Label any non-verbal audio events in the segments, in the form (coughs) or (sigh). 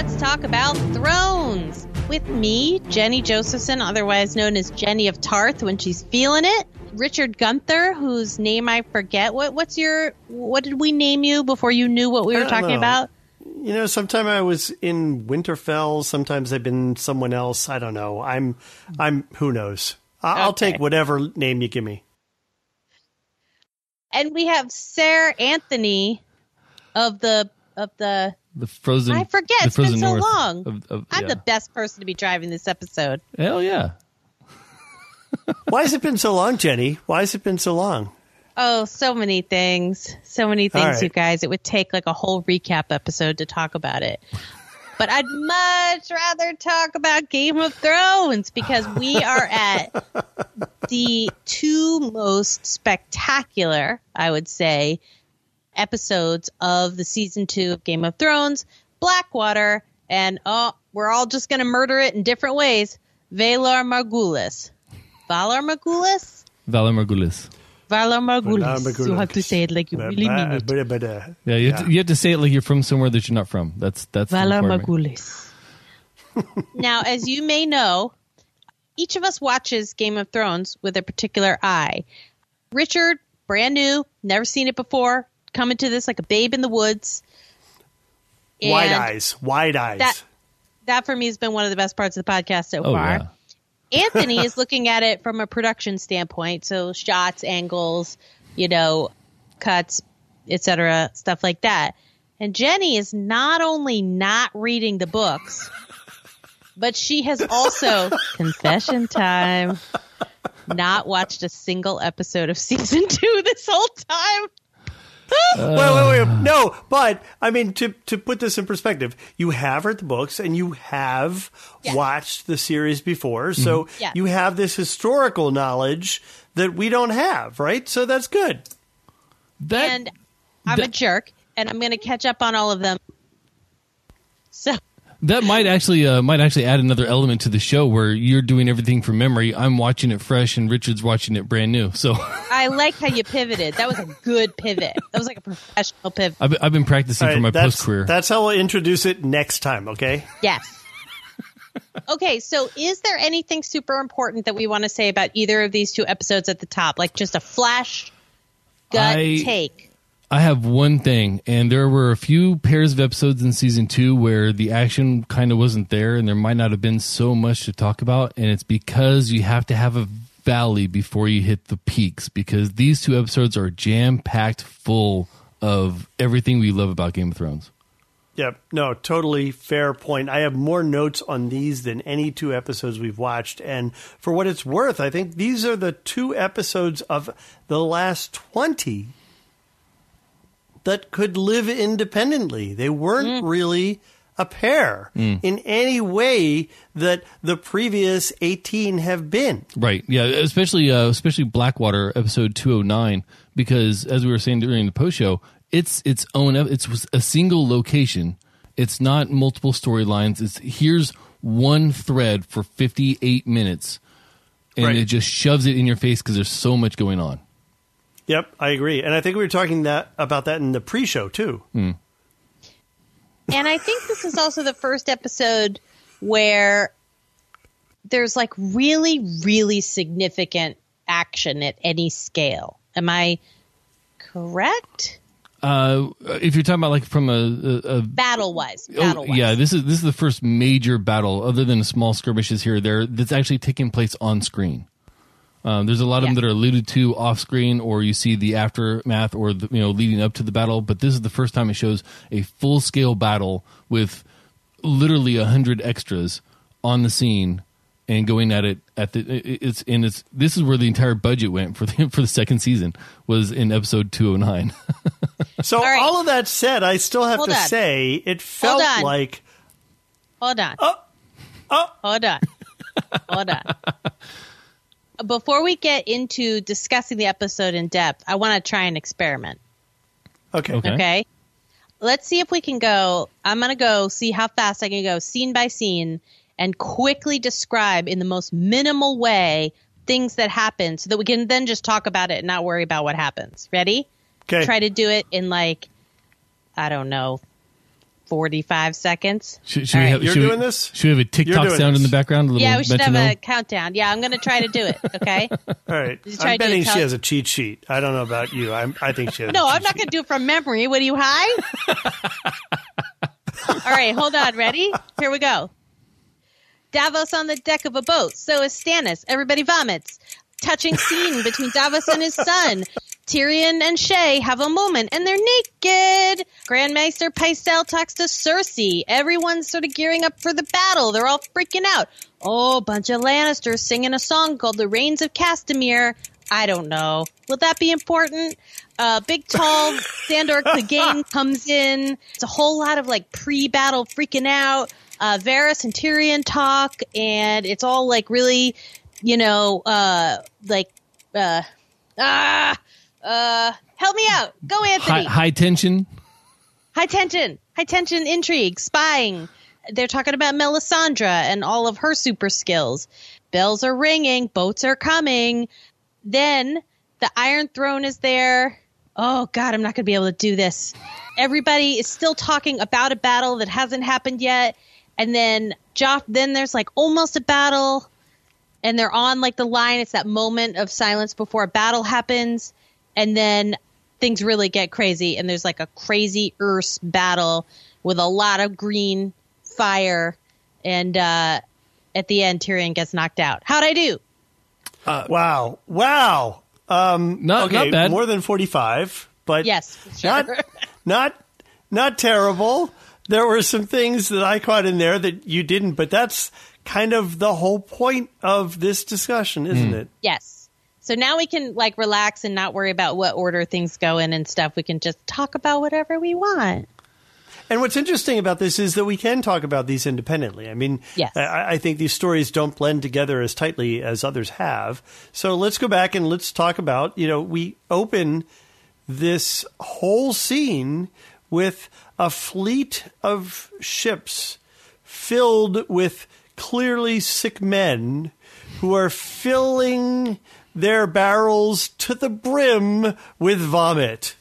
let's talk about Thrones with me, Jenny Josephson, otherwise known as Jenny of Tarth when she's feeling it. Richard Gunther, whose name I forget. What what's your what did we name you before you knew what we were talking know. about? You know, sometimes I was in Winterfell. Sometimes I've been someone else. I don't know. I'm, I'm. Who knows? I'll Okay. take whatever name you give me. And we have Sarah Anthony of the of the The frozen. I forget, it's been so long. Of, of, I'm yeah. the best person to be driving this episode. Hell yeah. (laughs) Why has it been so long, Jenny? Why has it been so long? Oh, so many things. So many things, right. you guys. It would take like a whole recap episode to talk about it. (laughs) But I'd much rather talk about Game of Thrones because we are at (laughs) the two most spectacular, I would say, episodes of the season two of Game of Thrones Blackwater, and oh, we're all just going to murder it in different ways. Valar Margulis. Valar Margulis? Valar Morghulis. Valar Margulis. Margulis. You have to say it like you really mean it. But, but, Yeah, you, Have to, you have to say it like you're from somewhere that you're not from. That's that's Valar. Margulis. (laughs) now, as you may know, each of us watches Game of Thrones with a particular eye. Richard, brand new, never seen it before, coming to this like a babe in the woods. wide eyes, wide eyes. That, that for me has been one of the best parts of the podcast so Oh far. yeah. Anthony (laughs) is looking at it from a production standpoint, so shots, angles, you know, cuts, etc., stuff like that. And Jenny is not only not reading the books, but she has also (laughs) confession time not watched a single episode of season 2 this whole time. (laughs) wait, wait, wait. Uh. No, but I mean to to put this in perspective, you have read the books and you have Yeah. watched the series before, mm-hmm. so Yeah. you have this historical knowledge that we don't have, right? So that's good. That and I'm a jerk and I'm going to catch up on all of them. So that might actually uh, might actually add another element to the show where you're doing everything from memory. I'm watching it fresh, and Richard's watching it brand new. So (laughs) I like how you pivoted. That was a good pivot. That was like a professional pivot. I've, I've been practicing All for my that's, post career. That's how we'll introduce it next time, okay? Yes. okay, so is there anything super important that we want to say about either of these two episodes at the top? Like just a flash gut I- take. I have one thing, and there were a few pairs of episodes in season two where the action kind of wasn't there, and there might not have been so much to talk about. And it's because you have to have a valley before you hit the peaks, because these two episodes are jam packed full of everything we love about Game of Thrones. Yep. No, totally fair point. I have more notes on these than any two episodes we've watched. And for what it's worth, I think these are the two episodes of the last 20 that could live independently. They weren't really a pair in any way that the previous 18 have been. Right. Yeah. Especially, uh, especially Blackwater episode two hundred nine, because as we were saying during the post show, it's its own. It's a single location. It's not multiple storylines. It's here's one thread for fifty eight minutes, and Right. it just shoves it in your face because there's so much going on. Yep, I agree. And I think we were talking that about that in the pre-show too. And I think this is also the first episode where there's like really, really significant action at any scale. Am I correct? Uh, if you're talking about like from a, a, a Battle wise. Oh, Battle wise. yeah, this is this is the first major battle, other than small skirmishes here or there, that's actually taking place on screen. Um, there's a lot of them that are alluded to off screen, or you see the aftermath, or the, you know leading up to the battle. But this is the first time it shows a full scale battle with literally a hundred extras on the scene and going at it at the it's and it's this is where the entire budget went for the (laughs) for the second season was in episode 209 (laughs) So All right. all of that said, I still have Hold to on. say it felt on. like Hold on. oh, Hold on. Hold on. (laughs) Before we get into discussing the episode in depth, I want to try an experiment. okay. Okay. Okay. Let's see if we can go. I'm going to go see how fast I can go scene by scene and quickly describe in the most minimal way things that happen so that we can then just talk about it and not worry about what happens. Ready? Okay. Try to do it in like, I don't know, 45 seconds. Should, should All we right. have, You're should we- doing this? Should we have a TikTok doing sound in the background? A little Yeah, we should have a countdown. Yeah, I'm going to try to do it. Okay. (laughs) All right. Just try I'm betting she has a cheat sheet. I don't know about you. I'm, I think she has. No, I'm not going to do it from memory. What are you high? (laughs) All right, hold on. Ready? Here we go. Davos on the deck of a boat. So is Stannis. Everybody vomits. Touching scene between Davos and his son. Tyrion and Shae have a moment and they're naked. Grandmaster Pycelle talks to Cersei. Everyone's sort of gearing up for the battle. They're all freaking out. Oh, a bunch of Lannisters singing a song called The Rains of Castamere. I don't know. Will that be important? Uh, big tall (laughs) Sandor Clegane comes in. It's a whole lot of like pre-battle freaking out. Uh, Varys and Tyrion talk, and it's all like really, you know, uh, like, uh, ah, uh, help me out. Go, high, Anthony. high tension. High tension, high tension intrigue, spying. They're talking about Melisandre and all of her super skills. Bells are ringing, boats are coming. Then the Iron Throne is there. Oh God, I'm not going to be able to do this. Everybody is still talking about a battle that hasn't happened yet, and then Joff. Then there's like almost a battle, and they're on like the line. It's that moment of silence before a battle happens, and then things really get crazy and there's like a crazy Urs battle with a lot of green fire and uh at the end Tyrion gets knocked out. How'd I do? Wow. Wow. Um, Not- okay, not bad. More than 45, but Yes, sure. not, (laughs) not, not terrible. There were some things that I caught in there that you didn't, but that's kind of the whole point of this discussion, isn't it? yes. So now we can like relax and not worry about what order things go in and stuff. We can just talk about whatever we want. And what's interesting about this is that we can talk about these independently. I mean, Yes. I, I think these stories don't blend together as tightly as others have. So let's go back and let's talk about, you know, we open this whole scene with a fleet of ships filled with clearly sick men who are filling their barrels to the brim with vomit.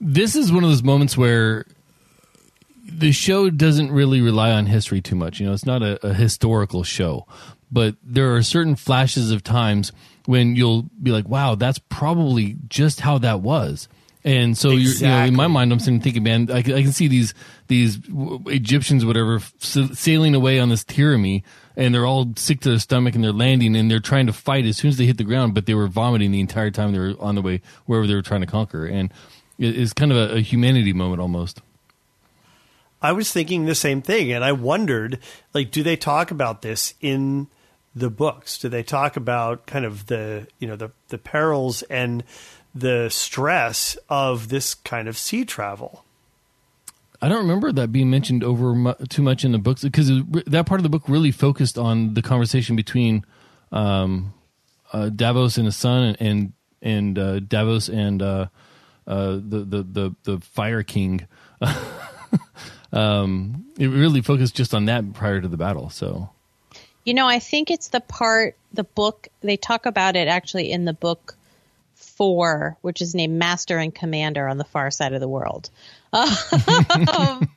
This is one of those moments where the show doesn't really rely on history too much. You know, it's not a, a historical show, but there are certain flashes of times when you'll be like, "Wow, that's probably just how that was." And so, you're, you know, in my mind, I'm sitting thinking, man, I, can- I can see these these Egyptians, whatever, sailing away on this trireme, and they're all sick to their stomach, and they're landing, and they're trying to fight as soon as they hit the ground, but they were vomiting the entire time they were on the way wherever they were trying to conquer, and it- it's kind of a, a humanity moment almost. I was thinking the same thing, and I wondered, like, do they talk about this in the books? Do they talk about kind of the you know the the perils and the stress of this kind of sea travel? I don't remember that being mentioned over mu- too much in the books because that part of the book really focused on the conversation between um, uh, Davos and his son, and and, and uh, Davos and uh, uh, the, the the the Fire King. (laughs) um, it really focused just on that prior to the battle. So You know, I think it's the part, the book, they talk about it actually in the book four, which is named Master and Commander on the far side of the world. (laughs) Um,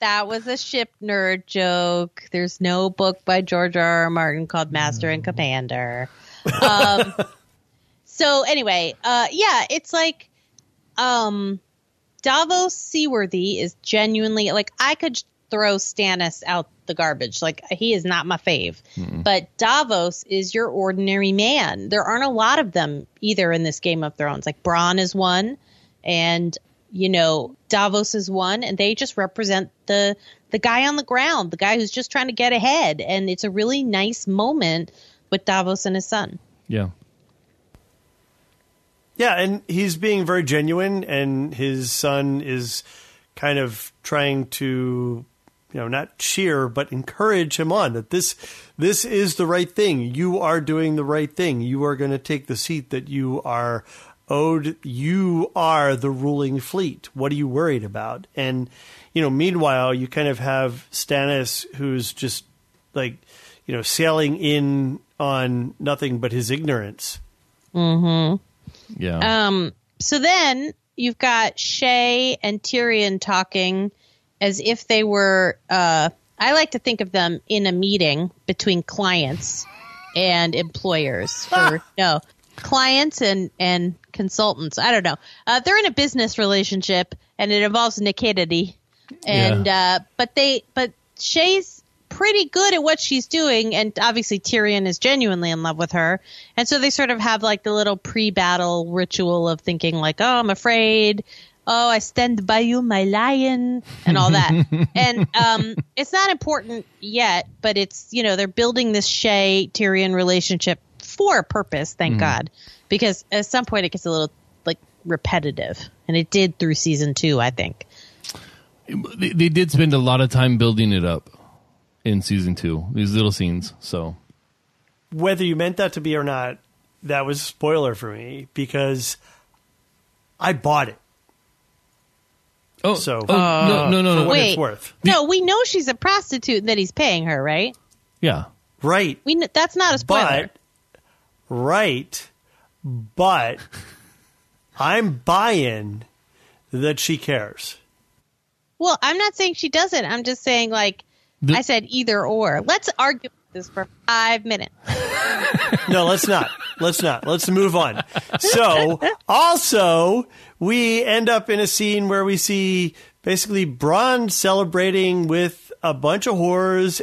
that was a ship nerd joke. There's no book by George R. R. Martin called Master and Commander. (laughs) Um, so anyway, uh, yeah, it's like, um, Davos Seaworthy is genuinely like I could throw Stannis out the garbage. Like he is not my fave. But Davos is your ordinary man. There aren't a lot of them either in this Game of Thrones. Like Bronn is one and you know, Davos is one and they just represent the the guy on the ground, the guy who's just trying to get ahead and it's a really nice moment with Davos and his son. yeah, Yeah, and he's being very genuine, and his son is kind of trying to, you know, not cheer but encourage him on that this this is the right thing. You are doing the right thing. You are going to take the seat that you are owed. You are the ruling fleet. What are you worried about? And you know, meanwhile, you kind of have Stannis, who's just like, you know, sailing in on nothing but his ignorance. Mm-hmm. Yeah. Um, so then you've got Shae and Tyrion talking, as if they were. Uh, I like to think of them in a meeting between clients and employers. (laughs) Or no, clients and and consultants. I don't know. Uh, they're in a business relationship, and it involves nakedity. And Yeah. uh, but they but Shae's pretty good at what she's doing, and obviously Tyrion is genuinely in love with her, and so they sort of have like the little pre-battle ritual of thinking like, oh, I'm afraid. Oh, I stand by you, my lion, and all that. (laughs) and um, it's not important yet, but it's you know they're building this Shae Tyrion relationship for a purpose. Thank God, because at some point it gets a little like repetitive, and it did through season two, I think. They, they did spend a lot of time building it up in season two. These little scenes. So Whether you meant that to be or not, that was a spoiler for me because I bought it. Oh So- oh, no uh, no no no Wait. it's worth. No, we know she's a prostitute and that he's paying her, right? yeah Right. We kn- that's not a spoiler. But right, but I'm buying that she cares. well, I'm not saying she doesn't. I'm just saying like The- I said either or. Let's argue this for five minutes. (laughs) No, let's not. Let's not. Let's move on. So, also, we end up in a scene where we see basically Bronn celebrating with a bunch of whores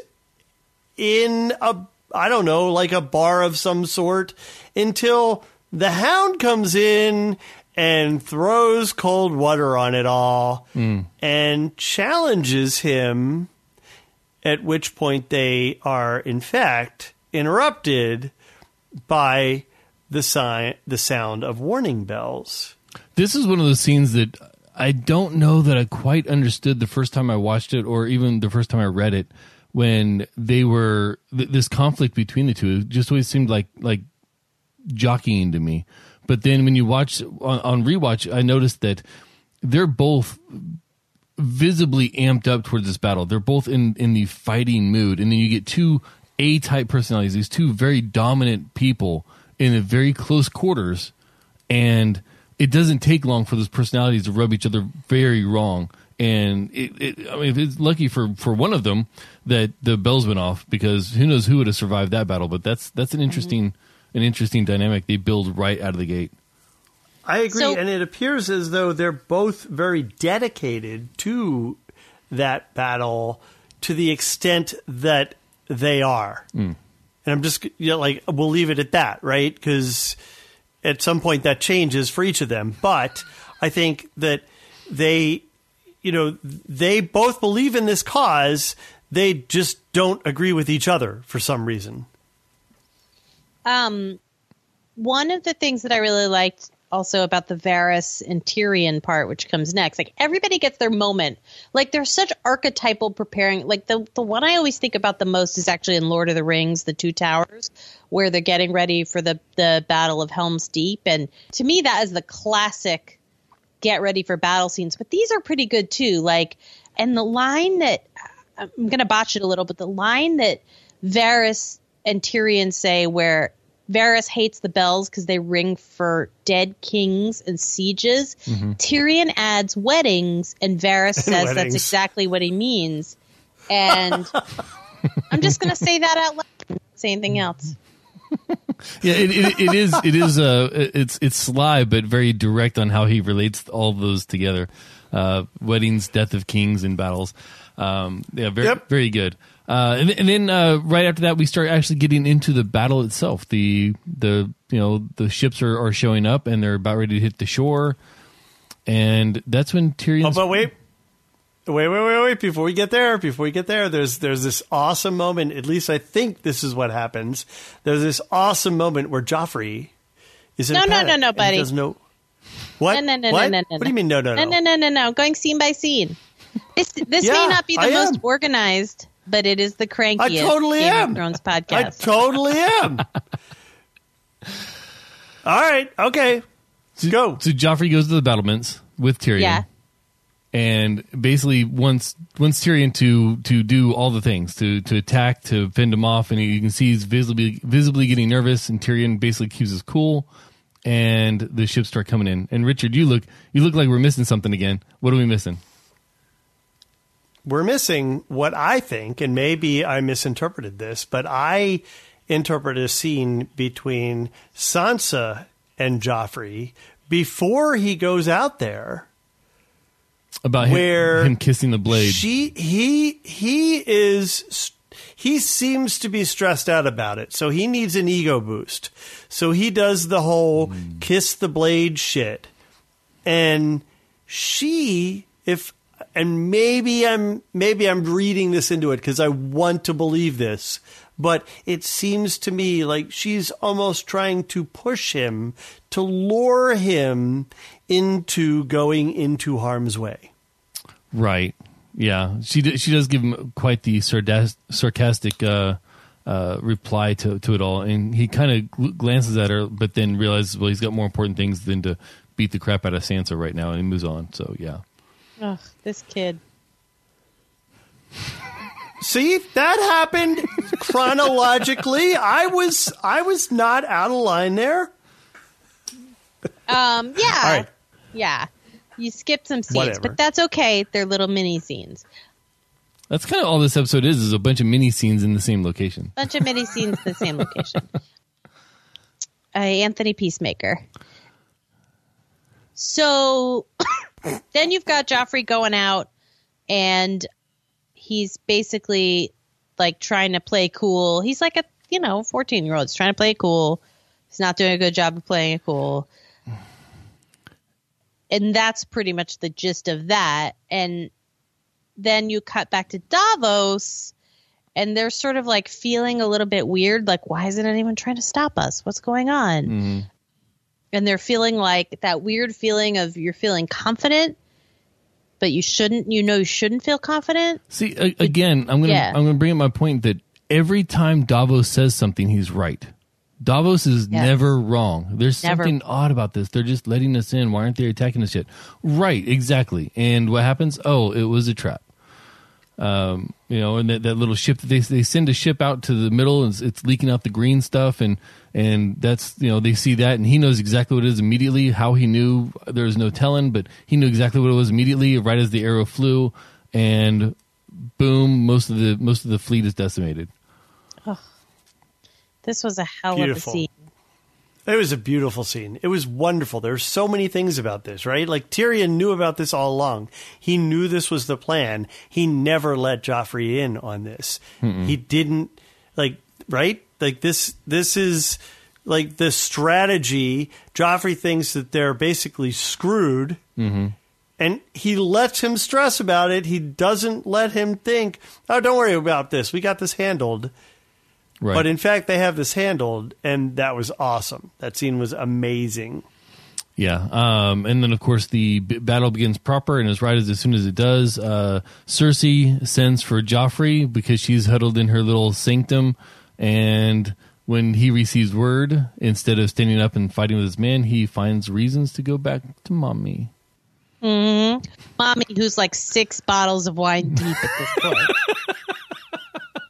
in a, I don't know, like a bar of some sort until the hound comes in and throws cold water on it all hmm. and challenges him at which point they are in fact interrupted by the sign the sound of warning bells. This is one of those scenes that I don't know that I quite understood the first time I watched it, or even the first time I read it. When they were th- this conflict between the two, it just always seemed like like jockeying to me. But then when you watch on, on rewatch, I noticed that they're both visibly amped up towards this battle. They're both in in the fighting mood, and then you get two A type personalities, these two very dominant people in a very close quarters, and it doesn't take long for those personalities to rub each other very wrong. And it, it I mean, it's lucky for for one of them that the bells went off because who knows who would have survived that battle. But that's that's an mm-hmm. interesting an interesting dynamic they build right out of the gate. I agree, So- and it appears as though they're both very dedicated to that battle to the extent that they are. And I'm just you know, like we'll leave it at that, right? Because at some point that changes for each of them. But I think that they, you know, they both believe in this cause. They just don't agree with each other for some reason. Um, one of the things that I really liked also about the Varys and Tyrion part, which comes next, like everybody gets their moment. Like there's such archetypal preparing. Like the the one I always think about the most is actually in Lord of the Rings, the Two Towers, where they're getting ready for the the Battle of Helm's Deep, and to me that is the classic get ready for battle scenes. But these are pretty good too. Like, and the line that I'm going to botch it a little, but the line that Varys and Tyrion say where Varys hates the bells because they ring for dead kings and sieges. Tyrion adds weddings, and Varys (laughs) says that's exactly what he means. And (laughs) I'm just going to say that out loud. Not Say anything else. (laughs) Yeah, it, it, it is. It is. Uh, it's it's sly, but very direct on how he relates all those together. Uh, weddings, death of kings, and battles. Um, yeah, very Yep. very good. Uh, and, and then uh, right after that, we start actually getting into the battle itself. The the you know the ships are, are showing up and they're about ready to hit the shore, and that's when Tyrion. Oh, but wait. Wait, wait, wait, wait! Before we get there, before we get there, there's there's this awesome moment. At least I think this is what happens. There's this awesome moment where Joffrey is in No, a no, no, no, buddy. doesn't what. No, no, no, what? no, no, no. What do you mean? No, no, no. No, no, no, no, no. Going scene by scene. This this Yeah, may not be the I most am. organized, but it is the crankiest I totally Game am. of Thrones podcast. I totally am. (laughs) All right, okay, let's go. So Joffrey goes to the battlements with Tyrion. yeah. and basically wants wants Tyrion to to do all the things to to attack to fend him off, and you can see he's visibly visibly getting nervous, and Tyrion basically keeps his cool, and the ships start coming in. And Richard, you look you look like we're missing something again. What are we missing? We're missing what I think, and maybe I misinterpreted this, but I interpret a scene between Sansa and Joffrey before he goes out there About him, Where him kissing the blade. She he he is he seems to be stressed out about it. So he needs an ego boost. So he does the whole hmm. kiss the blade shit. And she if and maybe I'm maybe I'm reading this into it cuz I want to believe this, but it seems to me like she's almost trying to push him to lure him into going into harm's way. Right. Yeah. She d- she does give him quite the sarcastic uh, uh, reply to to it all, and he kind of gl- glances at her, but then realizes well he's got more important things than to beat the crap out of Sansa right now, and he moves on. So yeah. Ugh, this kid. See, that happened chronologically. I was I was not out of line there. Um, yeah, All right. yeah. You skipped some scenes, Whatever. but that's okay. They're little mini scenes. That's kind of all this episode is: is a bunch of mini scenes in the same location. Bunch of mini scenes in the same location. Uh, Anthony Peacemaker. So then you've got Joffrey going out, and he's basically like trying to play cool. He's like a you know fourteen year old. He's trying to play cool. He's not doing a good job of playing it cool. And that's pretty much the gist of that. And then you cut back to Davos, and they're sort of like feeling a little bit weird. Like, why isn't anyone trying to stop us? What's going on? Mm-hmm. And they're feeling like that weird feeling of you're feeling confident, but you shouldn't. You know, you shouldn't feel confident. See, a- again, I'm gonna Yeah. I'm gonna bring up my point that every time Davos says something, he's right. Davos is Yes. never wrong. There's Never. something odd about this. They're just letting us in. Why aren't they attacking us yet? Right, exactly. And what happens? Oh, it was a trap. Um, you know, and that, that little ship that they they send a ship out to the middle and it's, it's leaking out the green stuff, and and that's you know they see that and he knows exactly what it is immediately. How he knew there was no telling, but he knew exactly what it was immediately, right as the arrow flew, and boom, most of the most of the fleet is decimated. oh, This was a hell Beautiful. of a scene. It was a beautiful scene. It was wonderful. There's so many things about this, right? Like Tyrion knew about this all along. He knew this was the plan. He never let Joffrey in on this. He didn't like right? Like this this is like the strategy. Joffrey thinks that they're basically screwed. And he lets him stress about it. He doesn't let him think, "Oh, don't worry about this. We got this handled." Right. But in fact, they have this handled, and that was awesome. That scene was amazing. Yeah, um, and then of course the b- battle begins proper, and as right as as soon as it does, uh, Cersei sends for Joffrey because she's huddled in her little sanctum, and when he receives word, instead of standing up and fighting with his men, he finds reasons to go back to mommy. Mm-hmm. Mommy, who's like six bottles of wine deep at this point.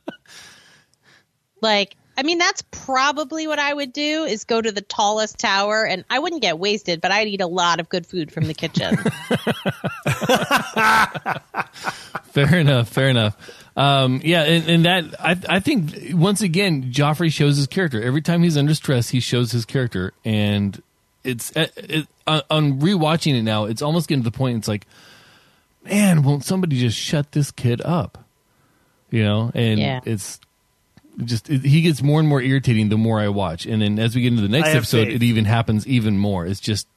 (laughs) like, I mean, that's probably what I would do is go to the tallest tower, and I wouldn't get wasted, but I'd eat a lot of good food from the kitchen. (laughs) Fair enough. Fair enough. Um, yeah, and, and that I, I think once again, Joffrey shows his character. Every time he's under stress, he shows his character, and it's it, it, on, on rewatching it now. It's almost getting to the point. It's like, man, won't somebody just shut this kid up? You know, and Yeah. it's just it, he gets more and more irritating the more I watch, and then as we get into the next episode, faith. it even happens even more. It's just,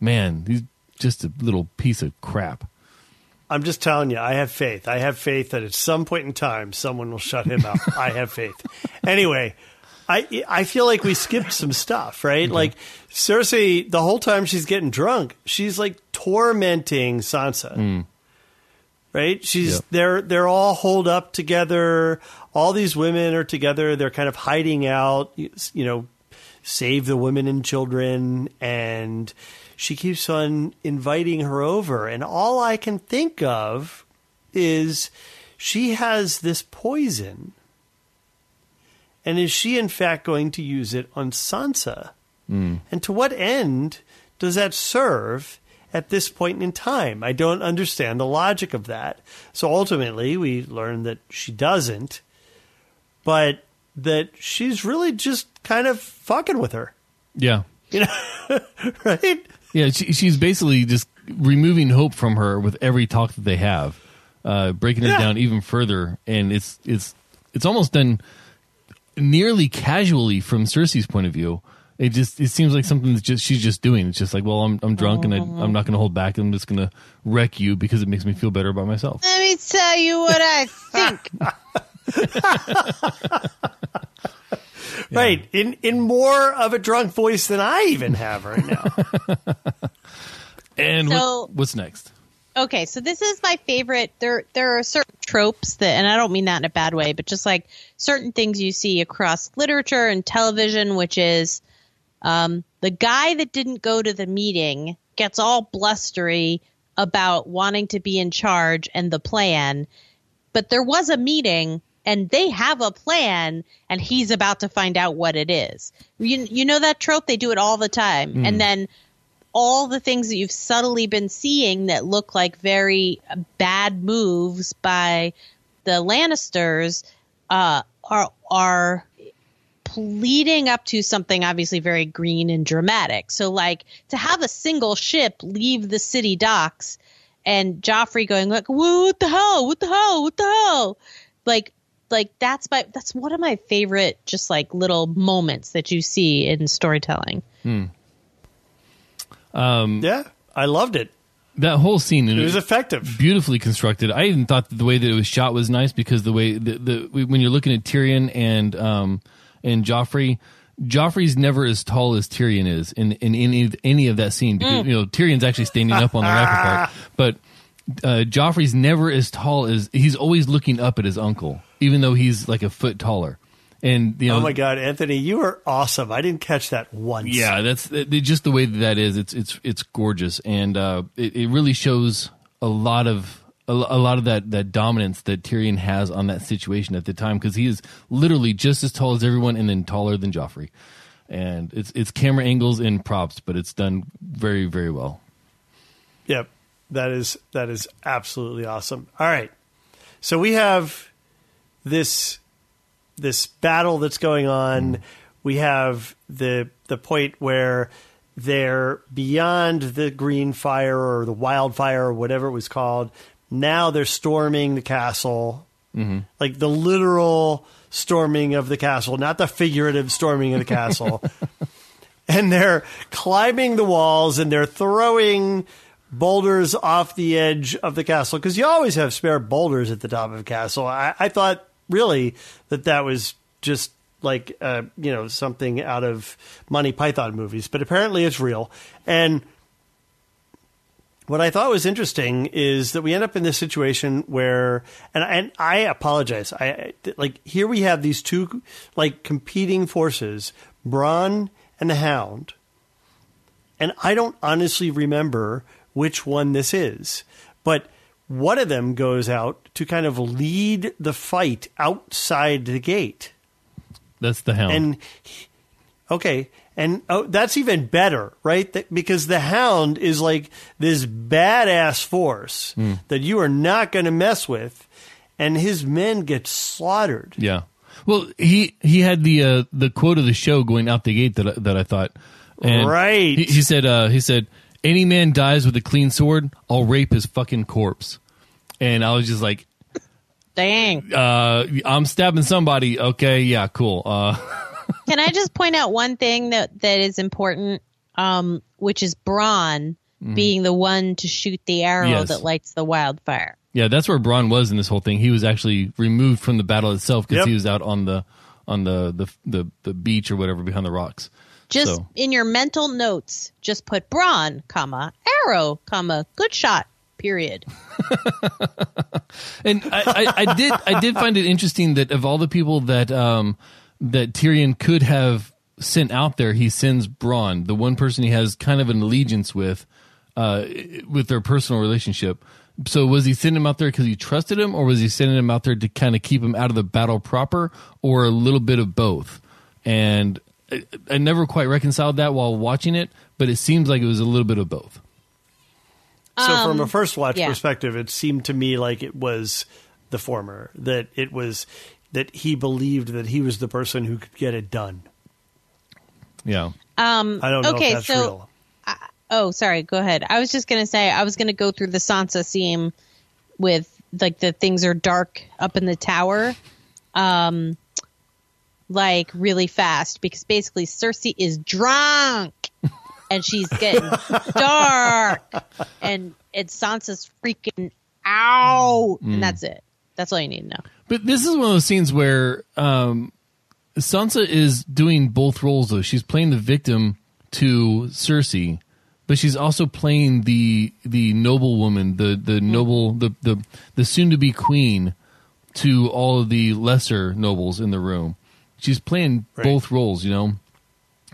man, he's just a little piece of crap. I'm just telling you, I have faith. I have faith that at some point in time, someone will shut him up. (laughs) I have faith. Anyway, I I feel like we skipped some stuff, right? Mm-hmm. Like Cersei, the whole time she's getting drunk, she's like tormenting Sansa. Mm. Right? She's Yep. they're they're all holed up together. All these women are together. They're kind of hiding out. You you know, save the women and children and she keeps on inviting her over and all i can think of is she has this poison and is she in fact going to use it on sansa hmm. and to what end does that serve at this point in time. I don't understand the logic of that. So ultimately, we learn that she doesn't, but that she's really just kind of fucking with her. Yeah. You know, (laughs) right? Yeah, she, she's basically just removing hope from her with every talk that they have, uh, breaking it Yeah. down even further, and it's it's it's almost done nearly casually from Cersei's point of view. It just it seems like something that just she's just doing. It's just like, well, I'm I'm drunk and I, I'm not going to hold back. I'm just going to wreck you because it makes me feel better about myself. Let me tell you what I think. (laughs) Right. In in more of a drunk voice than I even have right now. (laughs) And So- what, what's next? okay, so this is my favorite. There there are certain tropes that, and I don't mean that in a bad way, but just like certain things you see across literature and television, which is um, the guy that didn't go to the meeting gets all blustery about wanting to be in charge and the plan, but there was a meeting and they have a plan and he's about to find out what it is. You you know that trope they do it all the time. And then all the things that you've subtly been seeing that look like very bad moves by the Lannisters uh, are are leading up to something obviously very green and dramatic. So, like to have a single ship leave the city docks and Joffrey going like, "Whoa, what the hell? What the hell? What the hell?" Like, like that's my that's one of my favorite just like little moments that you see in storytelling. yeah. I loved it. That whole scene It was effective. beautifully constructed. I even thought that the way that it was shot was nice because the way the, the when you're looking at Tyrion and um and Joffrey, Joffrey's never as tall as Tyrion is in in any any of that scene because you know Tyrion's actually standing up on the rampart, (laughs) but uh, Joffrey's never as tall as he's always looking up at his uncle, even though he's like a foot taller. And you know, Oh my god, Anthony, you are awesome. I didn't catch that once. yeah, that's just the way that that is. It's it's it's gorgeous, and uh, it, it really shows a lot of a, a lot of that that dominance that Tyrion has on that situation at the time because he is literally just as tall as everyone, and then taller than Joffrey. And it's it's camera angles and props, but it's done very very well. Yep. That is that is absolutely awesome. All right. So we have this this battle that's going on. Hmm. We have the the point where they're beyond the green fire or the wildfire or whatever it was called. Now they're storming the castle. Mm-hmm. Like the literal storming of the castle, not the figurative storming of the castle. (laughs) and they're climbing the walls and they're throwing boulders off the edge of the castle because you always have spare boulders at the top of a castle. I, I thought really that that was just like uh, you know something out of Monty Python movies, but apparently it's real. And what I thought was interesting is that we end up in this situation where, and and I apologize, I I- like here we have these two like competing forces, Bronn and the Hound, and I don't honestly remember which one this is, but one of them goes out to kind of lead the fight outside the gate. That's the hound. And okay, and oh, that's even better, right? That, because the Hound is like this badass force that you are not going to mess with, and his men get slaughtered. Yeah. Well, he he had the uh, the quote of the show going out the gate that I- that I thought. And Right. He, he said uh, he said any man dies with a clean sword, I'll rape his fucking corpse. And I was just like, Dang. uh, I'm stabbing somebody. Okay, yeah, cool. Uh, (laughs) Can I just point out one thing that that is important, um, which is Bronn being the one to shoot the arrow Yes. that lights the wildfire. yeah, that's where Bronn was in this whole thing. He was actually removed from the battle itself because Yep. he was out on the on the, the the the beach or whatever behind the rocks. Just So- in your mental notes, just put Bronn, comma arrow, comma good shot. Period. (laughs) And I, I, I did I did find it interesting that of all the people that um that Tyrion could have sent out there, he sends Bronn, the one person he has kind of an allegiance with, uh, with their personal relationship. So was he sending him out there because he trusted him, or was he sending him out there to kind of keep him out of the battle proper, or a little bit of both? And I, I never quite reconciled that while watching it, but it seems like it was a little bit of both. So from a Um, first watch yeah. perspective, it seemed to me like it was the former that it was that he believed that he was the person who could get it done. Yeah. Um, I don't know okay, if that's so real. oh, sorry, go ahead. I was just gonna say I was gonna go through the Sansa scene with like the things are dark up in the tower, um, like really fast because basically Cersei is drunk (laughs) and she's getting dark, and it's Sansa's freaking out, and that's it. That's all you need to know. But this is one of those scenes where um, Sansa is doing both roles. Though she's playing the victim to Cersei, but she's also playing the the noble woman, the the noble, the the the soon to be queen to all of the lesser nobles in the room. She's playing Right. both roles. You know,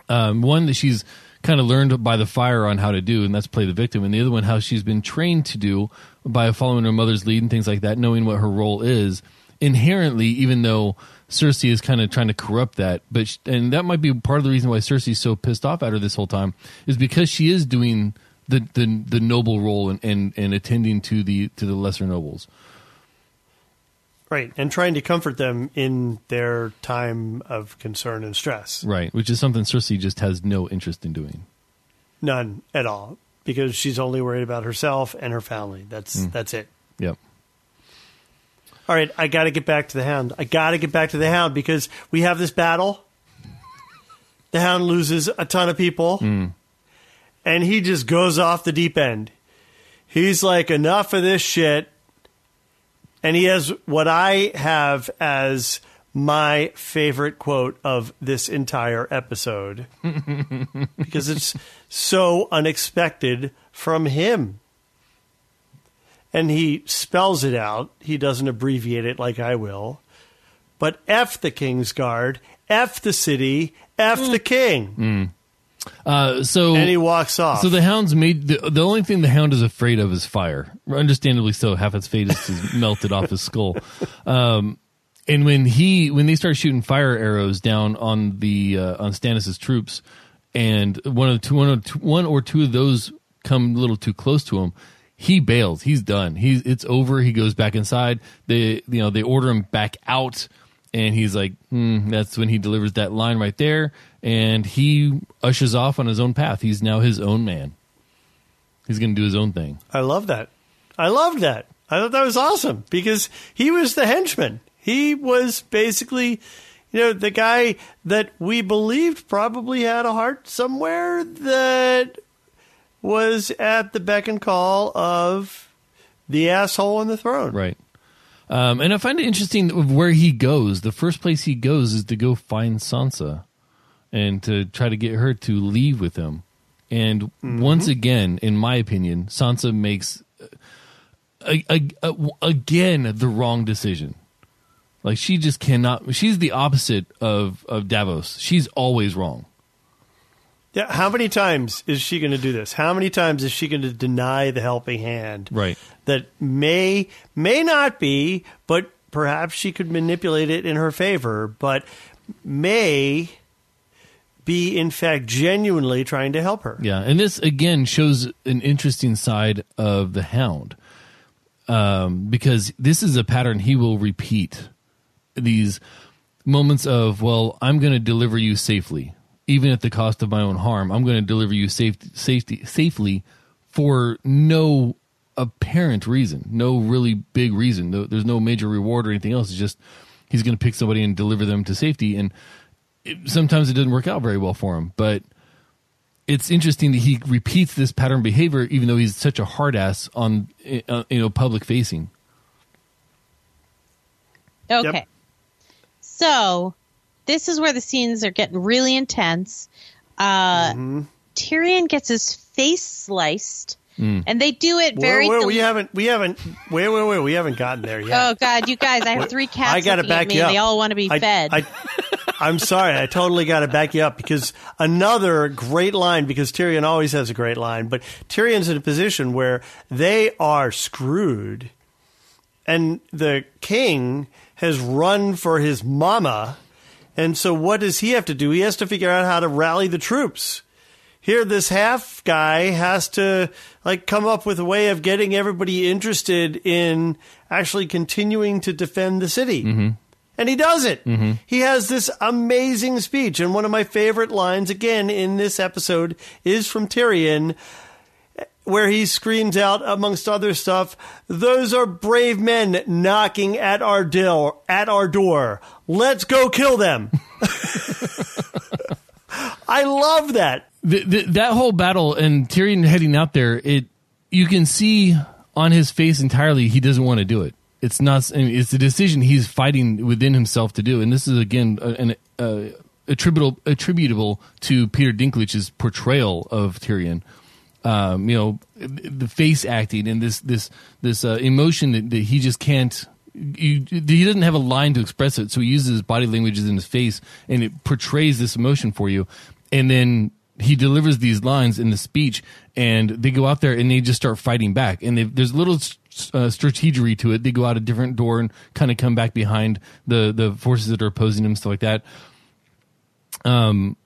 um, one that she's kind of learned by the fire on how to do, and that's play the victim, and the other one how she's been trained to do by following her mother's lead and things like that, knowing what her role is inherently. Even though Cersei is kind of trying to corrupt that, but sh and that might be part of the reason why Cersei's so pissed off at her this whole time is because she is doing the the, the noble role and, and and attending to the to the lesser nobles. Right, and trying to comfort them in their time of concern and stress. Right, which is something Cersei just has no interest in doing. None at all, because she's only worried about herself and her family. That's Mm. that's it. Yep. All right, I got to get back to the Hound. I got to get back to the Hound because we have this battle. The Hound loses a ton of people, and he just goes off the deep end. He's like, enough of this shit. And he has what I have as my favorite quote of this entire episode (laughs) because it's so unexpected from him and he spells it out. He doesn't abbreviate it like I will. But F the King's Guard, F the city, F the mm. king. Mm. Uh, so And he walks off. So the hound's made the, the only thing the hound is afraid of is fire. Understandably so. Half its face is (laughs) melted off his skull. Um, and when he when they start shooting fire arrows down on the uh, on Stannis's troops, and one of the two, one or two, one or two of those come a little too close to him, he bails. He's done. He's it's over. He goes back inside. They you know they order him back out, and he's like, hmm, that's when he delivers that line right there, and he ushers off on his own path. He's now his own man. He's going to do his own thing. I love that. I loved that. I thought that was awesome because he was the henchman. He was basically, you know, the guy that we believed probably had a heart somewhere that was at the beck and call of the asshole on the throne. Right. Um, and I find it interesting where he goes. The first place he goes is to go find Sansa and to try to get her to leave with him. And once again, in my opinion, Sansa makes uh, a, a, a, again the wrong decision. Like she just cannot. She's the opposite of of Davos. She's always wrong. Yeah, how many times is she going to do this? How many times is she going to deny the helping hand? Right. That may may not be, but perhaps she could manipulate it in her favor, but may be in fact genuinely trying to help her. Yeah, and this again shows an interesting side of the Hound, um, because this is a pattern he will repeat. These moments of, well, I'm going to deliver you safely, even at the cost of my own harm. I'm going to deliver you safe, safety, safely for no apparent reason, no really big reason. There's no major reward or anything else. It's just he's going to pick somebody and deliver them to safety, and it, sometimes it doesn't work out very well for him, but it's interesting that he repeats this pattern behavior even though he's such a hard ass on uh, you know public facing Okay. Yep. So this is where the scenes are getting really intense. Uh, Mm-hmm. Tyrion gets his face sliced, Mm. and they do it Wait, very. wait, we haven't we haven't wait wait wait we haven't gotten there yet. oh God, you guys! I have three cats I got to back you up. they all want to be I, fed. I, I'm sorry. I totally got to back you up because another great line, because Tyrion always has a great line, but Tyrion's in a position where they are screwed and the king has run for his mama. And so what does he have to do? He has to figure out how to rally the troops. Here this half guy has to like come up with a way of getting everybody interested in actually continuing to defend the city. Mm-hmm. And he does it. He has this amazing speech. And one of my favorite lines, again, in this episode is from Tyrion, where he screams out, amongst other stuff, those are brave men knocking at our door, at our door. Let's go kill them. (laughs) I love that. the, the, that whole battle and Tyrion heading out there, it you can see on his face entirely he doesn't want to do it. It's not. It's a decision he's fighting within himself to do, and this is again an uh, attributable attributable to Peter Dinklage's portrayal of Tyrion. Um, you know, the face acting and this this this uh, emotion that, that he just can't. You, he doesn't have a line to express it, so he uses his body languages in his face, and it portrays this emotion for you. And then he delivers these lines in the speech, and they go out there and they just start fighting back. And there's little uh, strategery to it. They go out a different door and kind of come back behind the the forces that are opposing him, stuff like that. Um,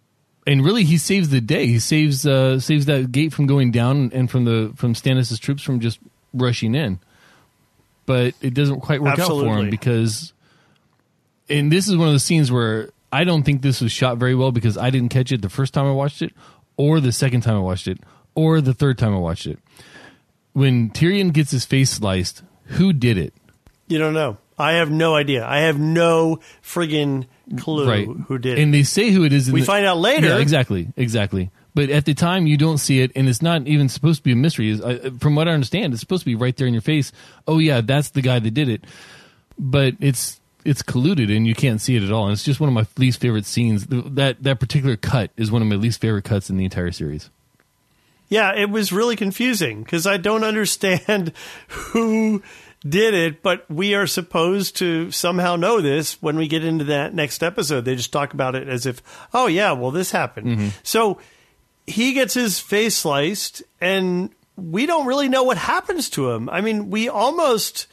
and really, he saves the day. He saves uh, saves that gate from going down and from the from Stannis' troops from just rushing in. But it doesn't quite work out for him because, and this is one of the scenes where I don't think this was shot very well because I didn't catch it the first time I watched it, or the second time I watched it, or the third time I watched it. When Tyrion gets his face sliced, who did it? You don't know. I have no idea. I have no friggin' clue right who did it. and they say who it is in We the- find out later. yeah exactly exactly but at the time you don't see it and it's not even supposed to be a mystery Is- uh, from what i understand it's supposed to be right there in your face oh yeah that's the guy that did it but it's it's colluded and you can't see it at all and it's just one of my least favorite scenes that that particular cut is one of my least favorite cuts in the entire series Yeah, it was really confusing because I don't (laughs) understand who did it, but we are supposed to somehow know this when we get into that next episode. They just talk about it as if, oh, yeah, well, this happened. Mm-hmm. So he gets his face sliced, and we don't really know what happens to him. I mean, we almost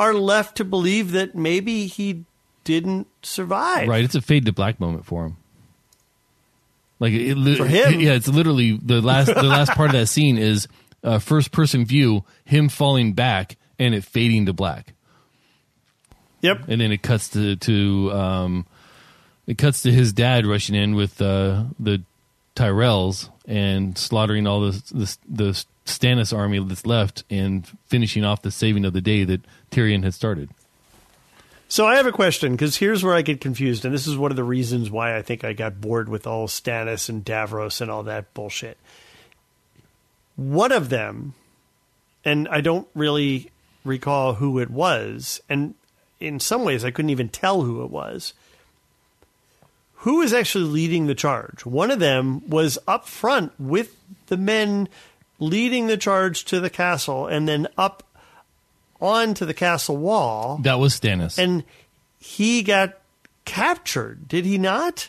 are left to believe that maybe he didn't survive. right it's a fade to black moment for him like it, li- For him? yeah it's literally the last the last part of that scene is uh, first person view him falling back and it fading to black Yep. and then it cuts to to um, it cuts to his dad rushing in with uh, the Tyrells and slaughtering all the, the the Stannis army that's left and finishing off the saving of the day that Tyrion had started. So I have a question because here's where I get confused, and this is one of the reasons why I think I got bored with all Stannis and Davos and all that bullshit. One of them, and I don't really recall who it was, and in some ways I couldn't even tell who it was. Who is actually leading the charge? One of them was up front with the men leading the charge to the castle, and then up onto the castle wall That was Stannis. and he got captured, did he not?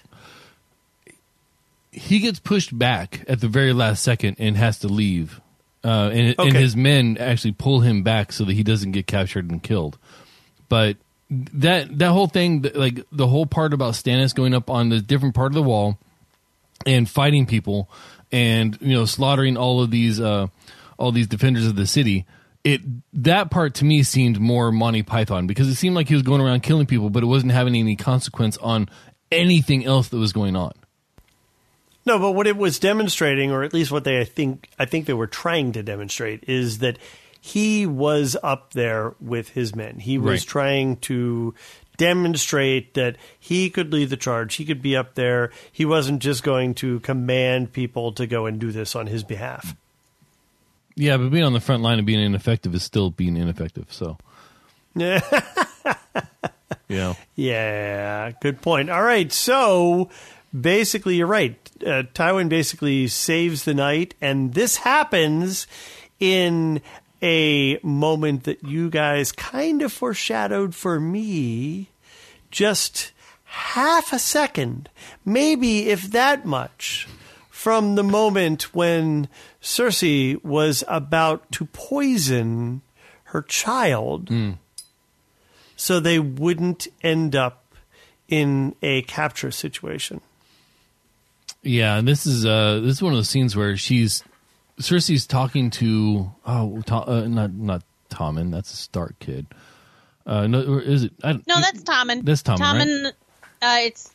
he gets pushed back at the very last second and has to leave. Uh, and, and his men actually pull him back so that he doesn't get captured and killed. But that that whole thing, like the whole part about Stannis going up on the different part of the wall and fighting people, and you know slaughtering all of these uh, all these defenders of the city. It that part to me seemed more Monty Python because it seemed like he was going around killing people, but it wasn't having any consequence on anything else that was going on. No, but what it was demonstrating, or at least what they I think I think they were trying to demonstrate, is that he was up there with his men. He was Right. trying to demonstrate that he could lead the charge. He could be up there. He wasn't just going to command people to go and do this on his behalf. Yeah, but being on the front line and being ineffective is still being ineffective. So, Yeah. (laughs) know, Yeah, good point. All right, so basically, you're right. Uh, Tywin basically saves the night, and this happens in a moment that you guys kind of foreshadowed for me just half a second, maybe if that much, from the moment when Cersei was about to poison her child so they wouldn't end up in a capture situation. Yeah, and this is uh this is one of those scenes where she's Cersei's talking to oh Tom, uh, not not Tommen, that's a Stark kid. Uh, no, or is it? I, No, that's Tommen. That's Tommen, right? Tommen. Uh, it's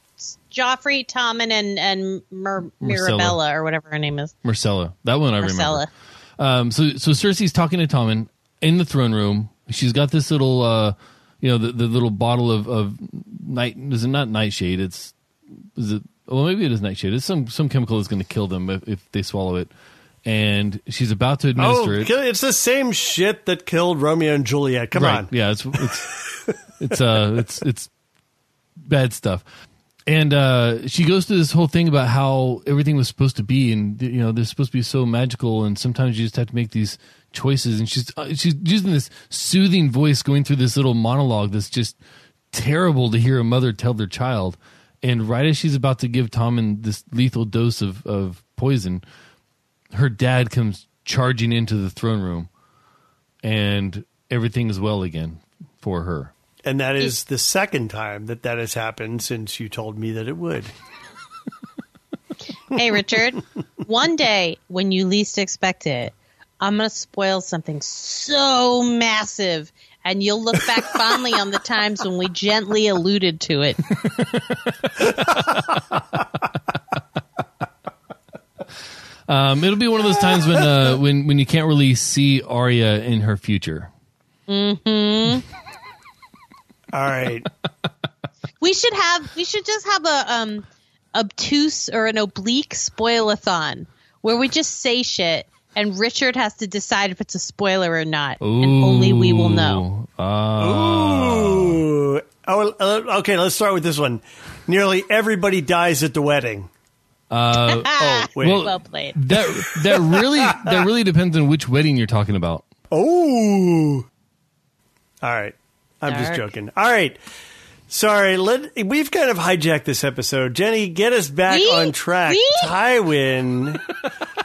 Joffrey, Tommen, and and Mer- Myrcella. Mirabella or whatever her name is. Myrcella. That one I Myrcella. remember. Um, so so Cersei's talking to Tommen in the throne room. She's got this little, uh, you know, the, the little bottle of of night. Is it not nightshade? It's is it? Well, maybe it is nightshade. It's some some chemical that's going to kill them if, if they swallow it. And she's about to administer Oh, it. it's the same shit that killed Romeo and Juliet. Come right. on. Yeah, it's it's it's uh it's it's bad stuff. And uh, she goes through this whole thing about how everything was supposed to be, and you know they're supposed to be so magical, and sometimes you just have to make these choices. And she's uh, she's using this soothing voice, going through this little monologue that's just terrible to hear a mother tell their child. And right as she's about to give Tommen this lethal dose of, of poison, her dad comes charging into the throne room, and everything is well again for her. And that is the second time that that has happened since you told me that it would. Hey, Richard. one day when you least expect it, I'm gonna spoil something so massive, and you'll look back (laughs) fondly on the times when we gently alluded to it. (laughs) Um, it'll be one of those times when uh, when when you can't really see Arya in her future. All right. (laughs) We should have. We should just have a um obtuse or an oblique spoilathon where we just say shit and Richard has to decide if it's a spoiler or not, and only we will know. Ooh. Ah. Ooh. Oh, uh, okay, let's start with this one. Nearly everybody dies at the wedding. Uh, (laughs) oh, wait. well- well played. that that really that (laughs) really depends on which wedding you're talking about. Oh. All right. I'm just joking. All right. Sorry, let we've kind of hijacked this episode. Jenny, get us back We? on track. We? Tywin.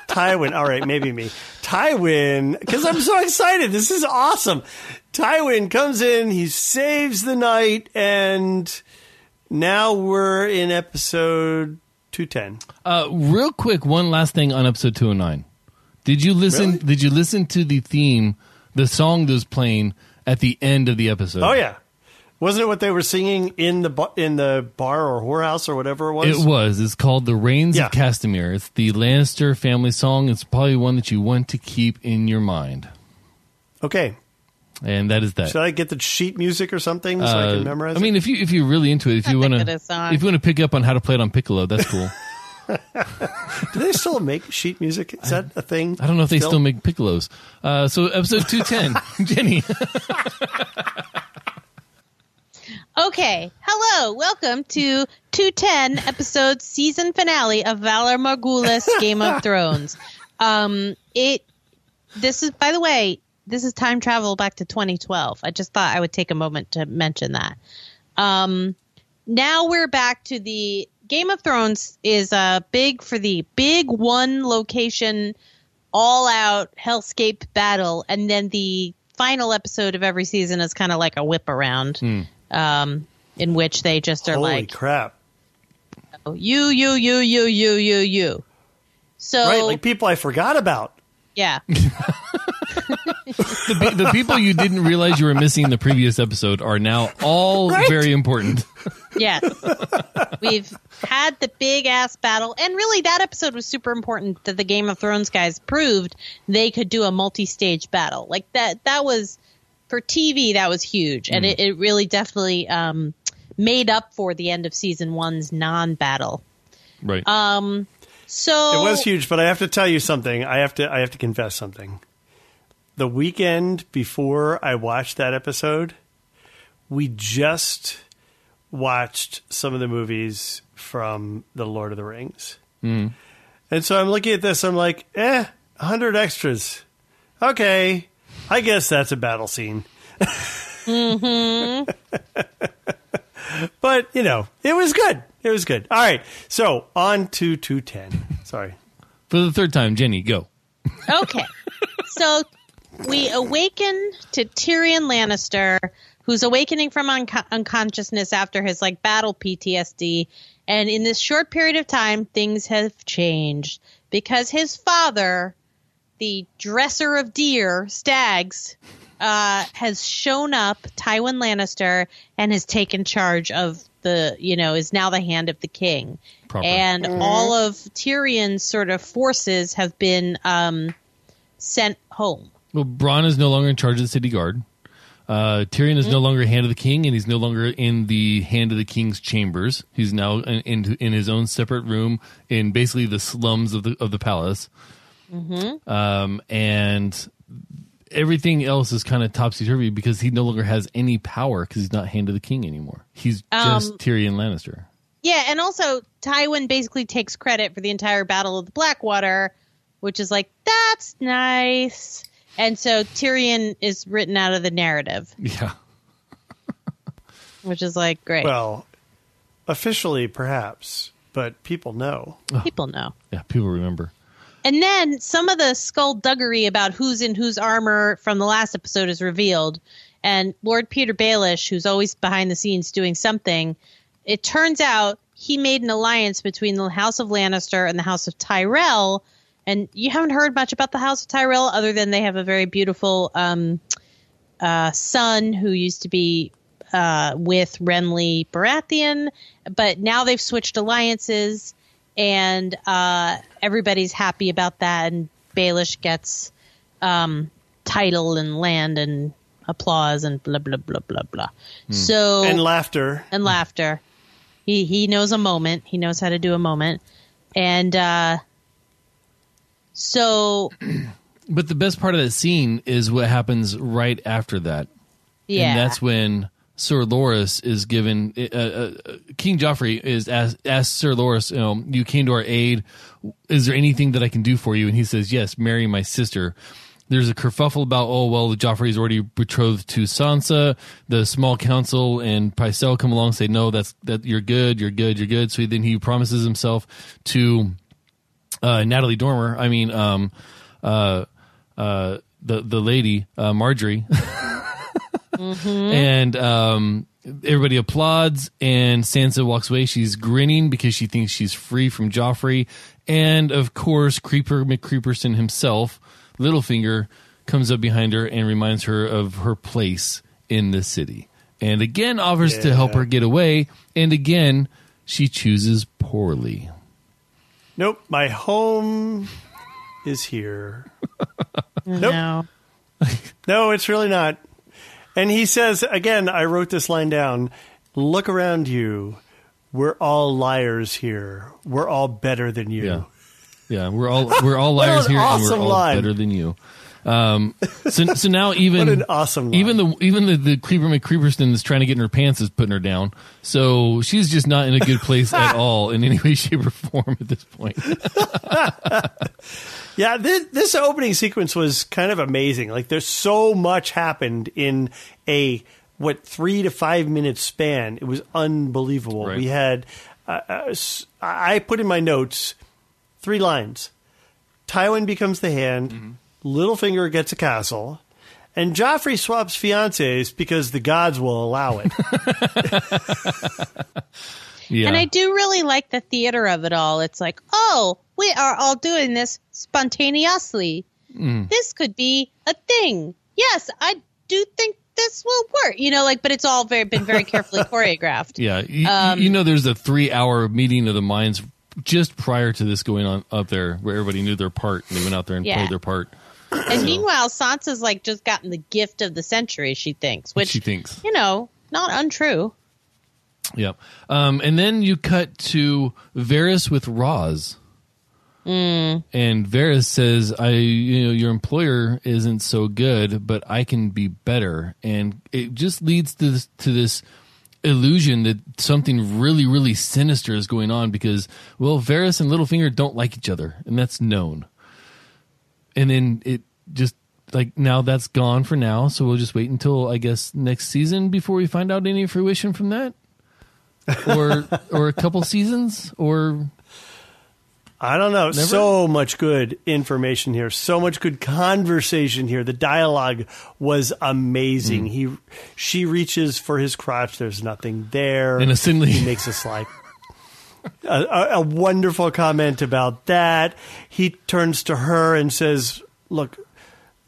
Tywin. All right, maybe me. Tywin, because I'm so excited. This is awesome. Tywin comes in, he saves the night, and now we're in episode 210. Uh, real quick, one last thing on episode 209. Did you listen? Really? Did you listen to the theme, the song that was playing at the end of the episode? Oh yeah, wasn't it what they were singing in the ba- in the bar or whorehouse or whatever it was? It was. It's called "The Rains Yeah. of Castamere." It's the Lannister family song. It's probably one that you want to keep in your mind, Okay, and that is that. should I get the sheet music or something so I Uh, can memorize? I mean, if you if you're really into it, if you want good to, song. if you want to pick up on how to play it on piccolo, that's cool. (laughs) it. do they still make sheet music? Is that a thing? I don't know if they still make piccolos. Uh, so episode two ten, (laughs) Jenny. (laughs) Okay, hello, welcome to 210 episode season finale of Valar Morghulis (laughs) Game of Thrones. Um, it this is by the way, this is time travel back to 2012. I just thought I would take a moment to mention that. Um, now we're back to the Game of Thrones is uh, big for the big one location all out hellscape battle and then the final episode of every season is kind of like a whip around um, in which they just are Holy like crap! you you you you you you you so Right, like people I forgot about. yeah (laughs) the, pe- the people you didn't realize you were missing in the previous episode are now all Right. very important. yes we've had the big ass battle and really that episode was super important that the game of thrones guys proved they could do a multi-stage battle like that that was for tv that was huge and it, it really definitely um, made up for the end of season one's non-battle Right. um so It was huge, but I have to tell you something. I have to I have to confess something. The weekend before I watched that episode, we just watched some of the movies from The Lord of the Rings. And so I'm looking at this, I'm like, eh, 100 extras. Okay, I guess that's a battle scene. (laughs) but, you know, it was good. It was good. All right, so on to 210. Sorry. For the third time, Jenny, go. Okay. so we awaken to Tyrion Lannister, who's awakening from unco- unconsciousness after his like battle PTSD, And in this short period of time, things have changed because his father, the dresser of deer, stags, uh, has shown up, Tywin Lannister, and has taken charge of the, you know, is now the hand of the king. Proper. And all of Tyrion's sort of forces have been um, sent home. Well, Bronn is no longer in charge of the city guard. Uh, Tyrion is no longer hand of the king, and he's no longer in the hand of the king's chambers. He's now in in, in his own separate room in basically the slums of the of the palace. Um, and everything else is kind of topsy turvy because he no longer has any power because he's not hand of the king anymore. He's just Um, Tyrion Lannister. Yeah, and also Tywin basically takes credit for the entire Battle of the Blackwater, which is like that's nice. And so Tyrion is written out of the narrative, Yeah. which is like great. Well, officially, perhaps, but people know. People know. Yeah. People remember. And then some of the skullduggery about who's in whose armor from the last episode is revealed. And Lord Petyr Baelish, who's always behind the scenes doing something, it turns out he made an alliance between the House of Lannister and the House of Tyrell. And you haven't heard much about the House of Tyrell other than they have a very beautiful um, uh, son who used to be uh, with Renly Baratheon, but now they've switched alliances, and uh, everybody's happy about that. And Baelish gets um, title and land and applause and blah blah blah blah blah. So And laughter. and laughter. He he knows a moment. He knows how to do a moment, and uh, so (clears throat) But the best part of that scene is what happens right after that. yeah, And that's when Sir Loras is given. Uh, uh, King Joffrey is asked, asked Sir Loras, you know, you came to our aid. Is there anything that I can do for you? And he says, yes, marry my sister. There's a kerfuffle about, oh, well, Joffrey is already betrothed to Sansa. The small council and Pycelle come along and say, no, that's, that you're good, you're good, you're good. So then he promises himself to uh, Natalie Dormer. I mean, um, uh, uh, the the lady uh, Margaery, (laughs) and um, everybody applauds. And Sansa walks away. She's grinning because she thinks she's free from Joffrey. And of course, Creeper McCreeperson himself, Littlefinger, comes up behind her and reminds her of her place in the city. And again, offers to help her get away. And again, she chooses poorly. Nope, my home is here. (laughs) Nope. no. No, it's really not. And he says, again, I wrote this line down look around you. We're all liars here. We're all better than you. Yeah, yeah. We're all we're all (laughs) liars an here, and we're all line. better than you. Um, so so now (laughs) even What an awesome line. even the even the, the creeper McCreeperston that's trying to get in her pants is putting her down. So she's just not in a good place at (laughs) all in any way, shape, or form at this point. (laughs) Yeah, this, this opening sequence was kind of amazing. Like, there's so much happened in a what three to five minute span. It was unbelievable. Right. We had, uh, uh, I put in my notes three lines. Tywin becomes the hand. Littlefinger gets a castle. And Joffrey swaps fiancés because the gods will allow it. (laughs) Yeah, And I do really like the theater of it all. It's like, oh, we are all doing this spontaneously. Mm. This could be a thing. Yes, I do think this will work. You know, like, but it's all very been very carefully (laughs) choreographed. yeah. You, Um, you know, there's a three hour meeting of the minds just prior to this going on up there, where everybody knew their part and they went out there and Yeah. played their part. And meanwhile, Sansa's like just gotten the gift of the century. She thinks, which she thinks. you know, not untrue. Yep. Um, and then you cut to Varys with Ros. And Varys says, "I, you know, your employer isn't so good, but I can be better." And it just leads to this, to this illusion that something really, really sinister is going on because, well, Varys and Littlefinger don't like each other, and that's known. And then it just like now that's gone for now, so we'll just wait until I guess next season before we find out any fruition from that or (laughs) or a couple seasons or I don't know. Never? So much good information here. So much good conversation here. The dialogue was amazing. Hmm. He, she reaches for his crotch. There's nothing there. And suddenly- he makes a slide. A, a, wonderful comment about that. He turns to her and says, "Look,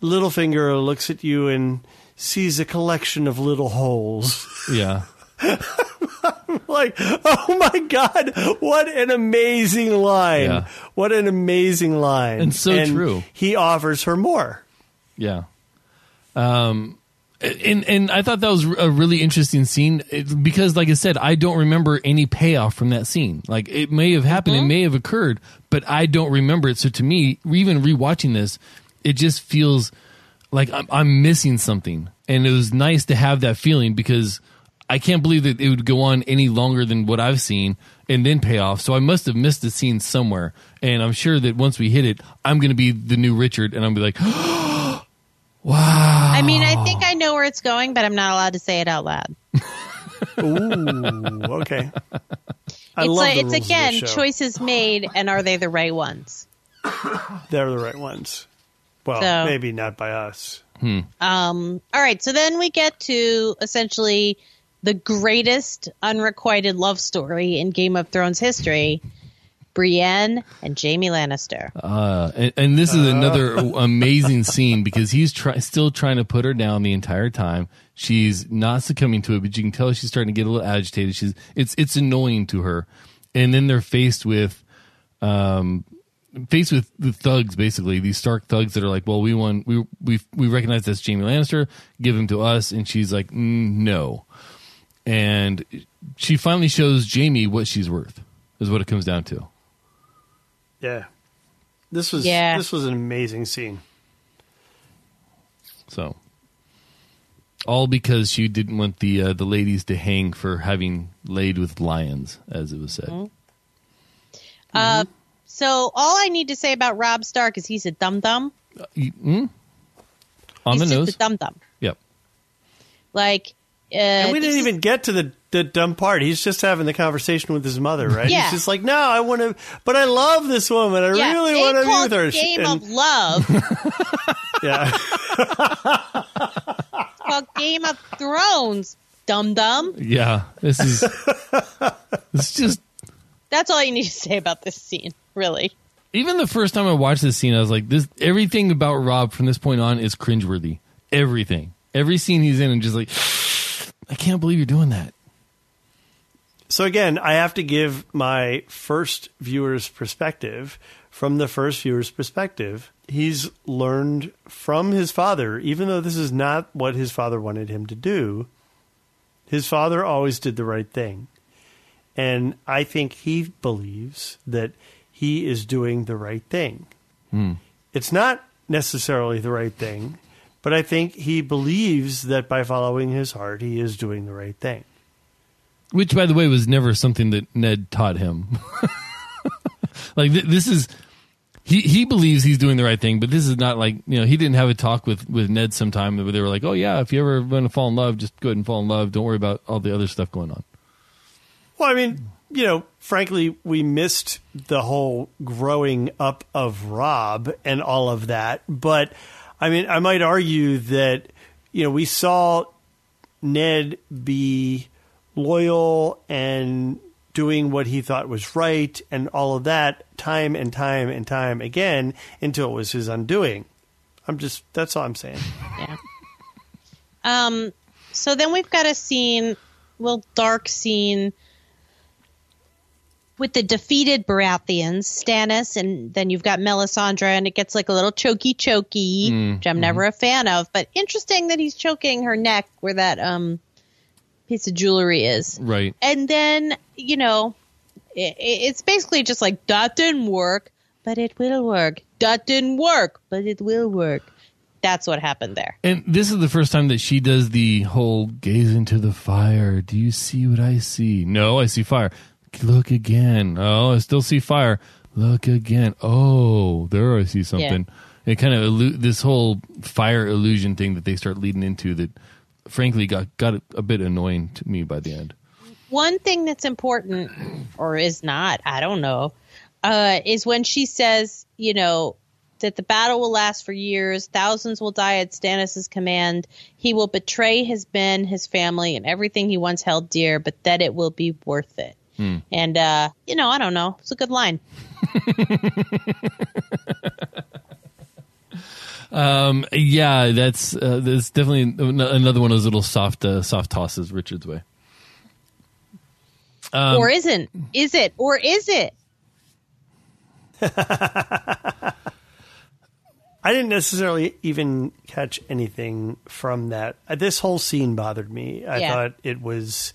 Littlefinger looks at you and sees a collection of little holes." Yeah. (laughs) like, oh my god, what an amazing line! Yeah. What an amazing line, And so true. He offers her more. Yeah. Um, and and I thought that was a really interesting scene because, like I said, I don't remember any payoff from that scene. Like it may have happened, it mm-hmm. may have occurred, but I don't remember it. So to me, even rewatching this, it just feels like I'm, I'm missing something, and it was nice to have that feeling because I can't believe that it would go on any longer than what I've seen and then pay off. So I must have missed the scene somewhere, and I'm sure that once we hit it, I'm going to be the new Richard, and I'm gonna be like. (gasps) Oh, I mean, I think I know where it's going, but I'm not allowed to say it out loud. (laughs) Ooh, okay. I it's love like the it's rules again this show. choices made, and are they the right ones? (coughs) They're the right ones. Well, So- maybe not by us. Um, all right, so then we get to essentially the greatest unrequited love story in Game of Thrones history: Brienne and Jaime Lannister. Uh, and, and this is another (laughs) amazing scene because he's try, still trying to put her down the entire time. She's not succumbing to it, but you can tell she's starting to get a little agitated. She's it's it's annoying to her, and then they're faced with, um, faced with the thugs basically these Stark thugs that are like, well, we want we we we recognize that's Jaime Lannister, give him to us, and she's like, mm, no, and she finally shows Jaime what she's worth. Is what it comes down to. Yeah. This was Yeah. this was an amazing scene. So, all because she didn't want the uh, the ladies to hang for having laid with lions, as it was said. Mm-hmm. Uh, so all I need to say about Robb Stark is he's a dum dum. You- mm? On he's the just nose. a dum dum. Yep. Like, uh, And we didn't is- even get to the, the dumb part. He's just having the conversation with his mother, right? Yeah. He's just like, no, I want to, but I love this woman. I Yeah, really want to be call with her. Game And- of Love. (laughs) yeah. (laughs) called Game of Thrones. Dum dum. Yeah. This is. it's just. That's all you need to say about this scene, really. Even the first time I watched this scene, I was like, "This everything about Robb from this point on is cringeworthy. Everything, every scene he's in, and just like, (sighs) I can't believe you're doing that." So again, I have to give my first viewer's perspective. From the first viewer's perspective, he's learned from his father, even though this is not what his father wanted him to do. His father always did the right thing. And I think he believes that he is doing the right thing. Hmm. It's not necessarily the right thing, but I think he believes that by following his heart, he is doing the right thing. Which, by the way, was never something that Ned taught him. (laughs) like th- this is, he he believes he's doing the right thing, but this is not like you know he didn't have a talk with with Ned sometime where they were like, oh yeah, if you ever want to fall in love, just go ahead and fall in love. Don't worry about all the other stuff going on. Well, I mean, you know, frankly, we missed the whole growing up of Robb and all of that. But I mean, I might argue that, you know, we saw Ned be loyal and doing what he thought was right and all of that time and time and time again until it was his undoing. I'm just, that's all I'm saying. Yeah. Um. So then we've got a scene, little dark scene with the defeated Baratheons, Stannis, and then you've got Melisandre, and it gets like a little choky choky, which I'm never a fan of. But interesting that he's choking her neck where that um piece of jewelry is. Right. And then, you know, i it's basically just like, that didn't work, but it will work. That didn't work, but it will work. That's what happened there. And this is the first time that she does the whole gaze into the fire. Do you see what I see? No, I see fire. Look again. Oh, I still see fire. Look again. Oh, there I see something. It kind of illu- this whole fire illusion thing that they start leading into that, frankly, got got a bit annoying to me by the end. One thing that's important, or is not, I don't know, uh, is when she says, you know, that the battle will last for years, thousands will die at Stannis' command. He will betray his men, his family, and everything he once held dear, but that it will be worth it. And uh, you know, I don't know. It's a good line. (laughs) Um, yeah, that's uh, that's definitely another one of those little soft uh, soft tosses Richard's way. Um, or isn't? Is it? Or is it? (laughs) I didn't necessarily even catch anything from that. Uh, This whole scene bothered me. I Yeah. thought it was.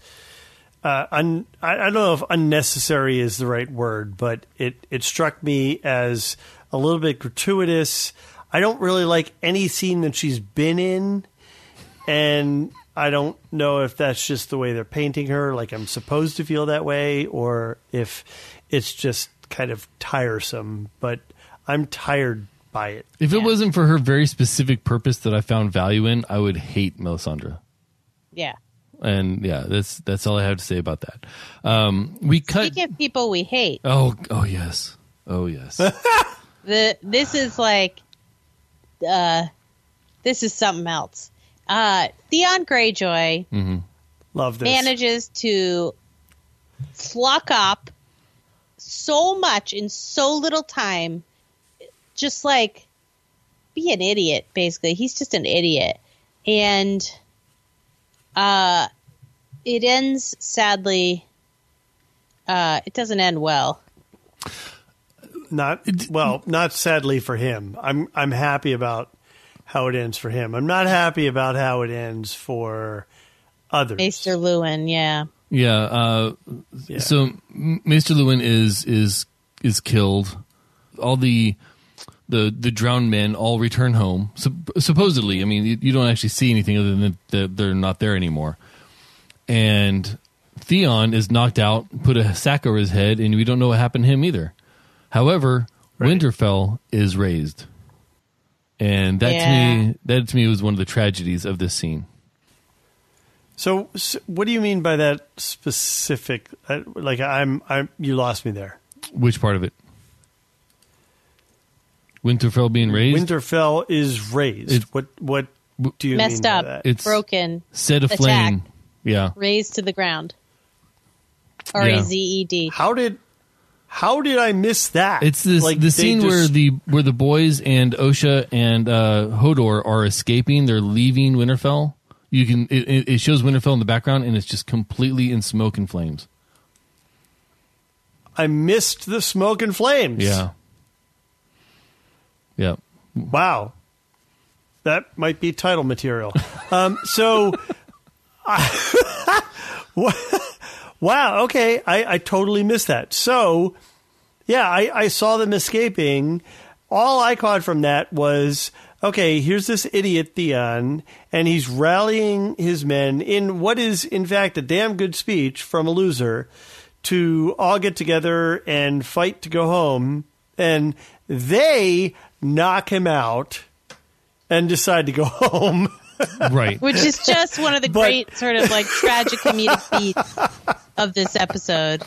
Uh, un, I, I don't know if unnecessary is the right word, but it, it struck me as a little bit gratuitous. I don't really like any scene that she's been in, and I don't know if that's just the way they're painting her, like I'm supposed to feel that way, or if it's just kind of tiresome. But I'm tired by it. If it Yeah. wasn't for her very specific purpose that I found value in, I would hate Melisandre. Yeah. And yeah, that's that's all I have to say about that. Um, we cut. Speaking of people we hate, Oh, oh yes, oh yes. (laughs) the this is like, uh, this is something else. Uh, Theon Greyjoy Love this. manages to flock up so much in so little time. Just like be an idiot, basically. He's just an idiot. And uh it ends sadly uh it doesn't end well. Not well, not sadly for him. I'm I'm happy about how it ends for him. I'm not happy about how it ends for others. Maester Luwin, yeah. yeah. Uh, Yeah. So M- Maester Luwin is is is killed. All the the the drowned men all return home. Sup- supposedly, I mean, you, you don't actually see anything other than that they're not there anymore. And Theon is knocked out, put a sack over his head, and we don't know what happened to him either. However, Right. Winterfell is razed, and that Yeah. to me, that to me was one of the tragedies of this scene. So, s what do you mean by that specific? Uh, like, I'm, I'm. You lost me there. Which part of it? Winterfell being razed. Winterfell is razed. It- what? What do you Messed mean up, by that? It's- broken, set Attack. aflame. Yeah. Razed to the ground. R A Z E D. How did? How did I miss that? It's this Like, the scene just- where the where the boys and Osha and uh, Hodor are escaping. They're leaving Winterfell. You can it, it shows Winterfell in the background, and it's just completely in smoke and flames. I missed the smoke and flames. Yeah. Yeah. Wow. That might be title material. um, so, (laughs) I, (laughs) wow. Okay. I, I totally missed that. So, yeah, I, I saw them escaping. All I caught from that was okay, here's this idiot Theon, and he's rallying his men in what is, in fact, a damn good speech from a loser to all get together and fight to go home. And they knock him out and decide to go (laughs) home. Right. (laughs) Which is just one of the (laughs) But- great sort of like tragic comedic beats of this episode.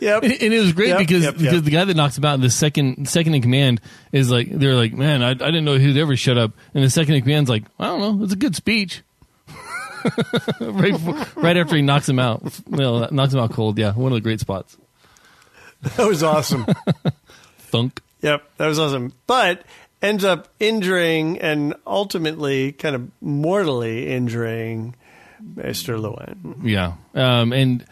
yep. And, and it was great Yep, because yep, yep. because the guy that knocks him out, the second second in command, is like they're like, man, I, I didn't know who'd ever shut up, and the second in command's like, I don't know, it's a good speech. (laughs) right, before, right after he knocks him out, well, knocks him out cold. Yeah, one of the great spots. That was awesome. Thunk. Yep, that was awesome. But ends up injuring and ultimately kind of mortally injuring Mr. Luwin. Yeah, um, and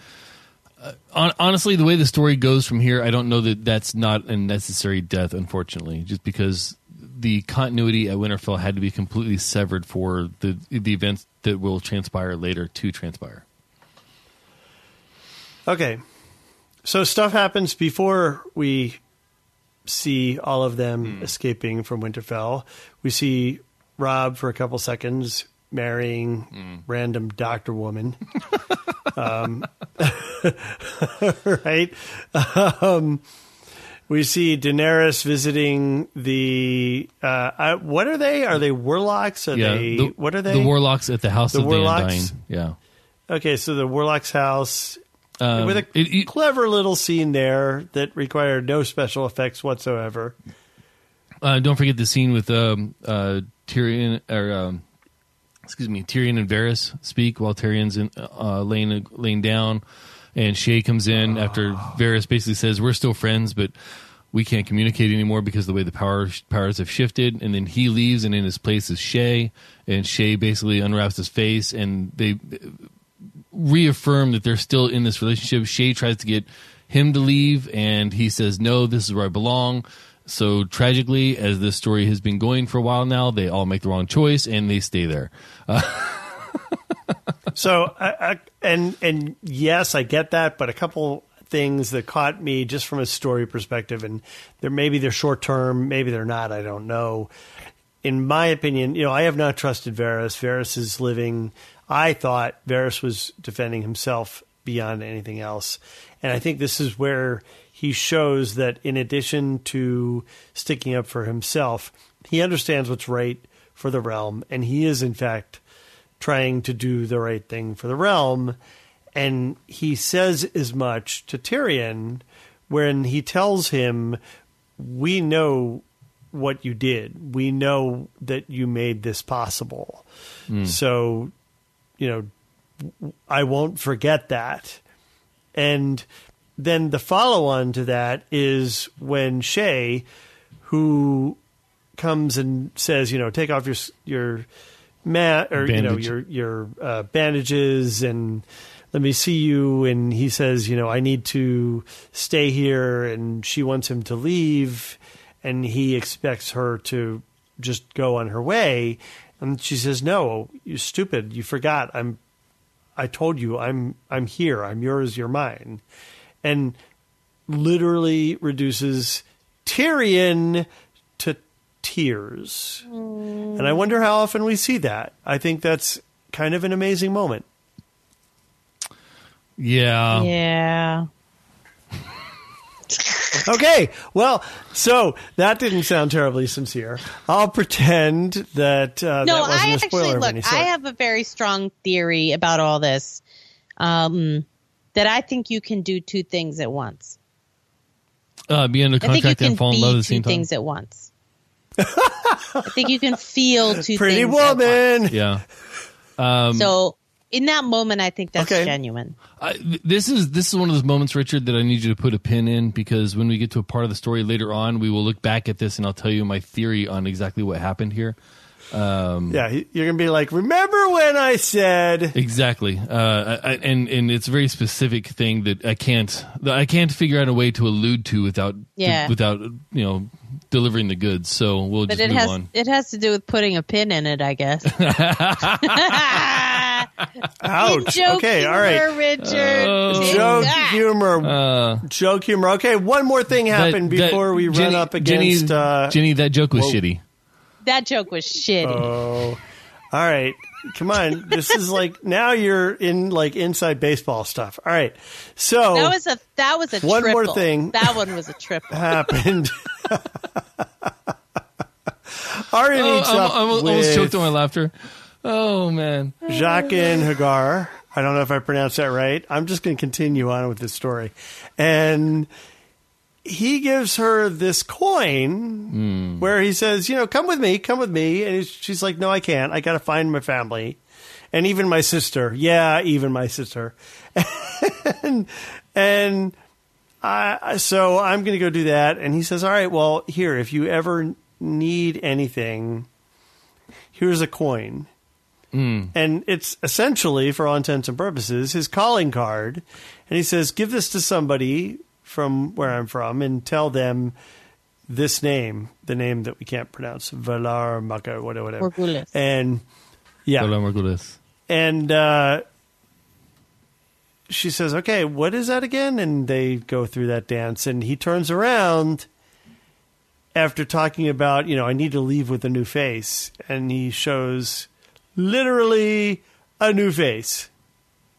uh, hon- honestly, the way the story goes from here, I don't know that that's not a necessary death. Unfortunately, just because the continuity at Winterfell had to be completely severed for the the events that will transpire later to transpire. Okay, so stuff happens before we see all of them escaping from Winterfell. We see Robb for a couple seconds marrying random doctor woman. (laughs) um, (laughs) right? Um, we see Daenerys visiting the. Uh, uh, what are they? Are they warlocks? Are yeah, they? the, what are they? The warlocks at the House The of warlocks? the Undying. Yeah, okay, so the warlocks' house um, with a it- it- clever little scene there that required no special effects whatsoever. Uh, don't forget the scene with um, uh, Tyrion or um, excuse me, Tyrion and Varys speak while Tyrion's in, uh, laying laying down. and Shae comes in after Varys basically says we're still friends, but we can't communicate anymore because of the way the power powers have shifted. And then he leaves, and in his place is Shae, and Shae basically unwraps his face, and they reaffirm that they're still in this relationship. Shae tries to get him to leave, and he says, "No, this is where I belong." So tragically, as this story has been going for a while now, they all make the wrong choice and they stay there. (laughs) So, I, I, and and yes, I get that, but a couple things that caught me just from a story perspective, and they're maybe they're short term, maybe they're not. I don't know. In my opinion, you know, I have not trusted Varys. Varys is living. I thought Varys was defending himself beyond anything else, and I think this is where he shows that in addition to sticking up for himself, he understands what's right for the realm, and he is in fact trying to do the right thing for the realm. And he says as much to Tyrion when he tells him, We know what you did. We know that you made this possible. Hmm. So, you know, I won't forget that. And then the follow on to that is when Shae, who comes and says, you know, take off your your mat or you know your your uh, bandages and let me see you. And he says you know i need to stay here. And she wants him to leave. And he expects her to just go on her way and she says no you stupid you forgot i'm i told you i'm i'm here i'm yours you're mine and literally reduces tyrion to tears mm. and I wonder how often we see that. I think that's kind of an amazing moment. Yeah. yeah. Okay, well, so that didn't sound terribly sincere. I'll pretend that uh, No, that wasn't I a spoiler actually of look. any I have a very strong theory about all this. Um, that I think you can do two things at once. Uh, be under I think you contract can and fall in love at the two same time. things at once. I think you can feel (laughs) two Pretty things at once. woman. Yeah. So in that moment, I think that's Okay. genuine. I, this is this is one of those moments, Richard, that I need you to put a pin in because when we get to a part of the story later on, we will look back at this and I'll tell you my theory on exactly what happened here. Yeah, you're gonna be like, remember when I said? (laughs) Exactly, uh, I, I- and and it's a very specific thing that I can't I can't figure out a way to allude to without Yeah. without you know delivering the goods. So we'll But just it move has on. it has to do with putting a pin in it, I guess. (laughs) (laughs) Ouch. Joke Okay, all humor, right. Richard. Take Joke that. humor. Uh, joke humor. Okay, one more thing happened that- that- before we run up against. Jenny, uh, Jenny. That joke was whoa. shitty. That joke was shitty. Oh, all right. Come on. This is like now you're in like inside baseball stuff. All right. So that was a that was a One more thing. That one was a triple. happened. (laughs) Ari Oh, I'm, I'm almost with choked on my laughter. Oh man. Jaqen H'ghar. I don't know if I pronounced that right. I'm just going to continue on with this story. And he gives her this coin hmm. where he says, you know, come with me, come with me. And she's like, no, I can't. I got to find my family. And even my sister. Yeah, even my sister. (laughs) and, and I, so I'm going to go do that. And he says, all right, well, here, if you ever need anything, here's a coin. And it's essentially, for all intents and purposes, his calling card. And he says, Give this to somebody from where I'm from and tell them this name, the name that we can't pronounce, Valar Maka, whatever. whatever. Morghulis. And yeah. Hola, Morghulis. And uh, she says, Okay, what is that again? And they go through that dance. And he turns around after talking about, you know, I need to leave with a new face. And he shows literally a new face.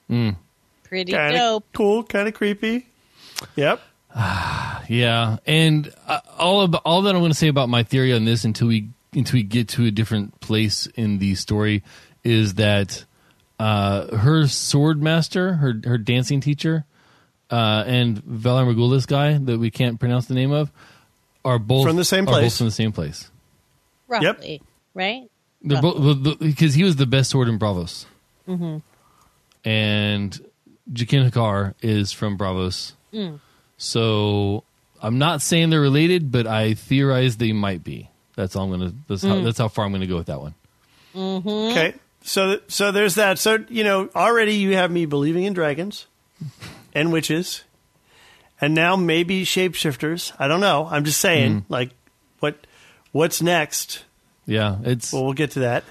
Pretty Kind of dope. cool, kind of creepy. Yep. (sighs) Yeah, and uh, all of, all that I'm going to say about my theory on this until we until we get to a different place in the story is that uh, her sword master, her her dancing teacher, uh, and Valar Morghulis guy that we can't pronounce the name of are both From the same are both place. from the same place. Roughly. Right? They're both because he was the best sword in Braavos, mm-hmm. and Jaqen H'ghar is from Braavos. Mm. So I'm not saying they're related, but I theorize they might be. That's all I'm gonna. That's how, mm. that's how far I'm gonna go with that one. Mm-hmm. Okay. So so there's that. So you know already you have me believing in dragons (laughs) and witches, and now maybe shapeshifters. I don't know. I'm just saying. Mm-hmm. Like what what's next? Yeah, it's Well, we'll get to that.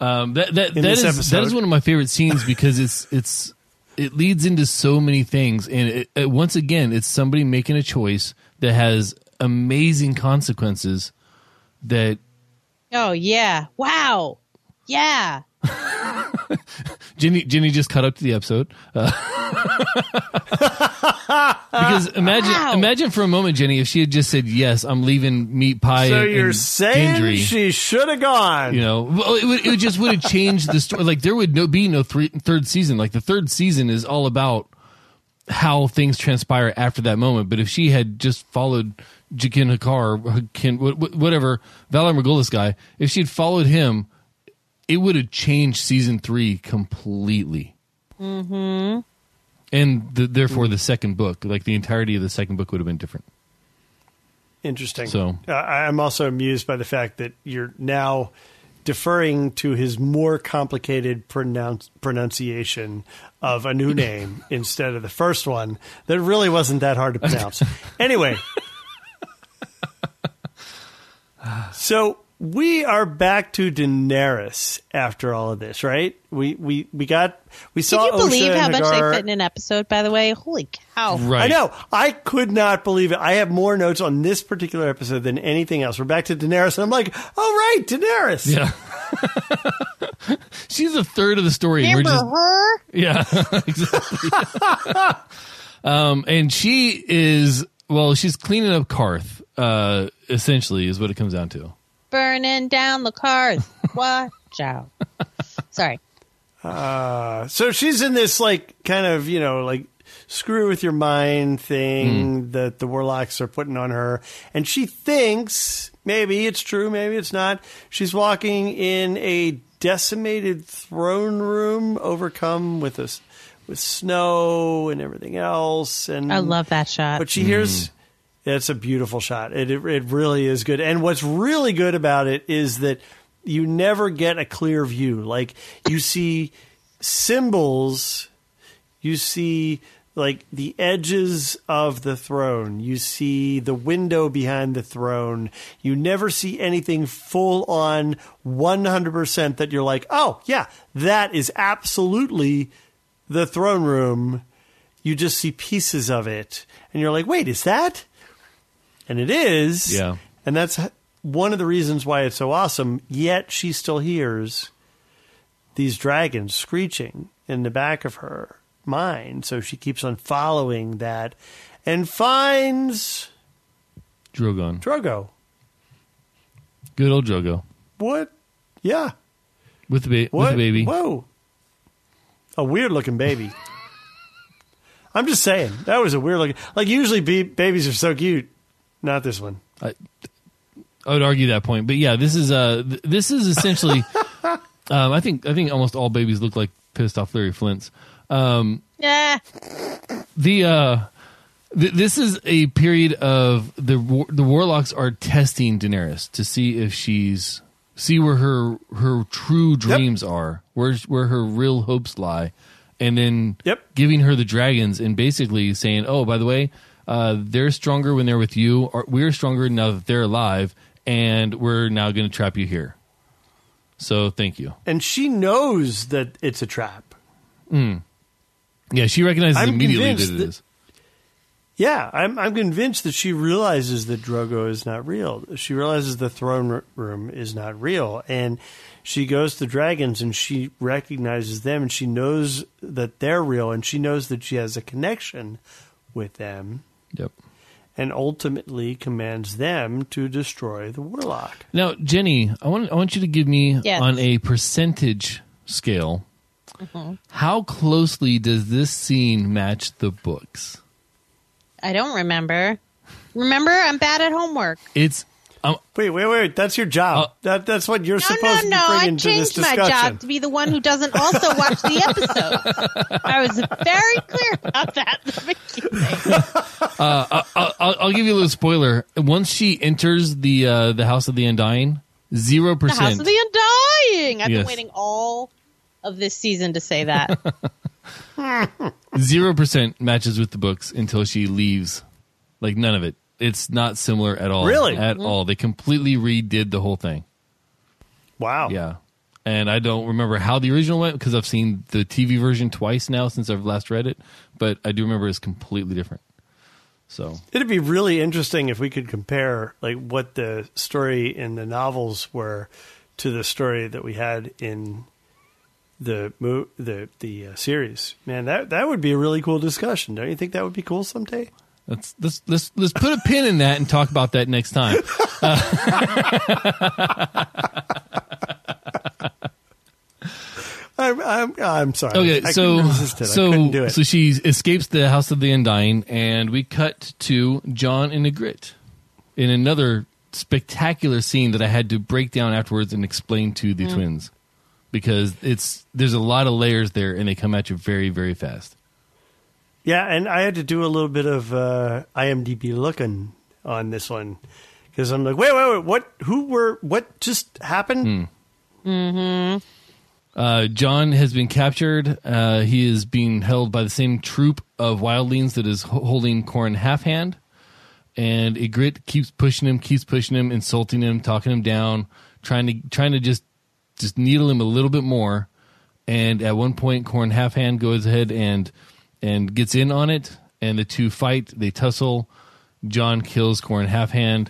Um, that that, in that this is episode. that is one of my favorite scenes because it's (laughs) it's it leads into so many things, and it, it, once again, it's somebody making a choice that has amazing consequences. That Oh yeah! Wow! Yeah! (laughs) Jenny Jenny just cut up to the episode uh, (laughs) because imagine Wow. imagine for a moment, Jenny, if she had just said yes, I'm leaving meat pie. So and, you're and saying Gendry." she should have gone. You know, well, it, would, it just would have changed the story. Like there would no be no three, third season. Like the third season is all about how things transpire after that moment. But if she had just followed Jakin Hakar, Hakin, wh- wh- whatever Valar Morghulis guy, if she'd followed him, it would have changed season three completely. Mm-hmm. And the, therefore, the second book, like the entirety of the second book, would have been different. Interesting. So- uh, I'm also amused by the fact that you're now deferring to his more complicated pronounce, pronunciation of a new (laughs) name instead of the first one that really wasn't that hard to (laughs) pronounce. anyway, (laughs) so we are back to Daenerys after all of this, right? We we we got we saw. Can you believe Osha how and much they fit in an episode? By the way, holy cow! Right. I know. I could not believe it. I have more notes on this particular episode than anything else. We're back to Daenerys, and I'm like, oh, right, Daenerys. Yeah. (laughs) She's a third of the story. and we're Remember just her? Yeah, (laughs) exactly. (laughs) um, and she is well, she's cleaning up Qarth. Uh, essentially, is what it comes down to. Burning down the cars. (laughs) Watch out! Sorry. Uh, so she's in this, like, kind of, you know, like, screw with your mind thing that the warlocks are putting on her. And she thinks, maybe it's true, maybe it's not. She's walking in a decimated throne room, overcome with a, with snow and everything else. And I love that shot. But she hears. It's a beautiful shot. It, it it really is good. And what's really good about it is that you never get a clear view. Like you see symbols, you see like the edges of the throne. You see the window behind the throne. You never see anything full on 100% that you're like, "Oh, yeah, that is absolutely the throne room." You just see pieces of it and you're like, "Wait, is that?" And it is. Yeah. And that's one of the reasons why it's so awesome. Yet she still hears these dragons screeching in the back of her mind. So she keeps on following that and finds Drogon, Drogo. good old Drogo What? Yeah. with the ba- with the baby. Whoa. A weird looking baby. (laughs) I'm just saying. That was a weird looking. Like, usually be- babies are so cute. Not this one. I, I would argue that point, but yeah, this is uh th- this is essentially. (laughs) um, I think I think almost all babies look like pissed off Larry Flynts. Um, yeah. the uh th- this is a period of the war- the warlocks are testing Daenerys to see if she's see where her her true dreams are where where her real hopes lie and then Yep. giving her the dragons and basically saying oh by the way uh, they're stronger when they're with you or we're stronger now that they're alive and we're now going to trap you here so thank you And she knows that it's a trap. yeah she recognizes I'm immediately that it that- is Yeah, I'm, I'm convinced that she realizes that Drogo is not real. She realizes the throne room is not real. And she goes to dragons and she recognizes them and she knows that they're real and she knows that she has a connection with them yep and ultimately commands them to destroy the warlock. Now, Jenny, I want I want you to give me Yes. on a percentage scale. Mm-hmm. How closely does this scene match the books? I don't remember. Remember, I'm bad at homework. It's Wait, wait, wait. That's your job. Uh, that that's what you're No, no, supposed no. to bring I into this changed my job to be the one who doesn't also watch the (laughs) episodes. I was very clear about that at the beginning. I'll, I'll, I'll give you a little spoiler. Once she enters the uh, the House of the Undying, zero The House of the Undying. I've Yes. been waiting all of this season to say that. (laughs) zero percent matches with the books until she leaves. Like none of it. It's not similar at all. Really? At all. They completely redid the whole thing. wow. Yeah. And I don't remember how the original went because I've seen the TV version twice now since I've last read it, but I do remember it's completely different. So It'd be really interesting if we could compare like what the story in the novels were to the story that we had in the the the uh, series. Man, that that would be a really cool discussion. Don't you think that would be cool someday? Let's let's let's let's put a pin in that and talk about that next time. (laughs) (laughs) I'm I'm, I'm sorry. Okay, I so couldn't resist it. I couldn't do so it. so she escapes the house of the Undying, and we cut to Jon and Ygritte in another spectacular scene that I had to break down afterwards and explain to Mm. the twins because it's there's a lot of layers there, and they come at you very very fast. Yeah, and I had to do a little bit of uh, IMDb looking on this one because I'm like, wait, wait, wait, what? Who were? What just happened? Uh, Jon has been captured. Uh, he is being held by the same troop of wildlings that is ho- holding Qhorin Halfhand. And Ygritte keeps pushing him, keeps pushing him, insulting him, talking him down, trying to trying to just just needle him a little bit more. And at one point, Qhorin Halfhand goes ahead and and gets in on it, and the two fight. They tussle. Jon kills Qhorin Halfhand,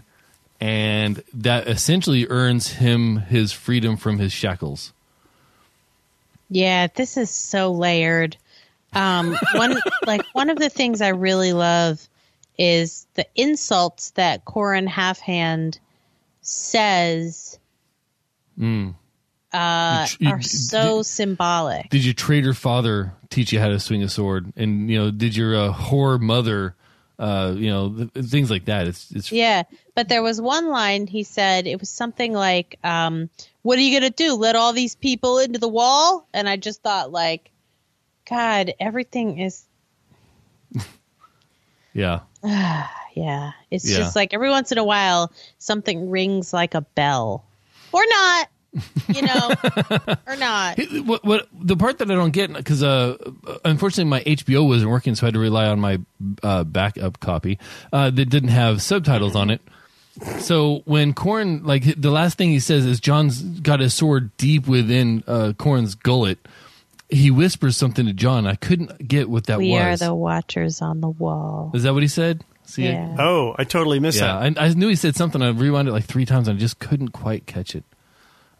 and that essentially earns him his freedom from his shackles. Yeah, this is so layered. Um, one (laughs) like one of the things I really love is the insults that Qhorin Halfhand says uh, You- are so symbolic. did your traitor father teach you how to swing a sword and you know did your uh, whore mother uh you know th- things like that it's it's Yeah, but there was one line he said it was something like, um, "What are you gonna do? Let all these people into the wall?" And I just thought, like, God, everything is (laughs) yeah (sighs) yeah. It's Yeah. just like every once in a while something rings like a bell, or not, you know, (laughs) or not. what, what the part that i don't get because uh unfortunately my hbo wasn't working so i had to rely on my uh backup copy uh that didn't have subtitles on it so when Corn, like the last thing he says is Jon's got his sword deep within uh, Corn's gullet. He whispers something to Jon. I couldn't get what that We was. are the watchers on the wall. Is that what he said? See it? Yeah. Oh, I totally missed Yeah, that. I, I knew he said something. I rewound it like three times and I just couldn't quite catch it.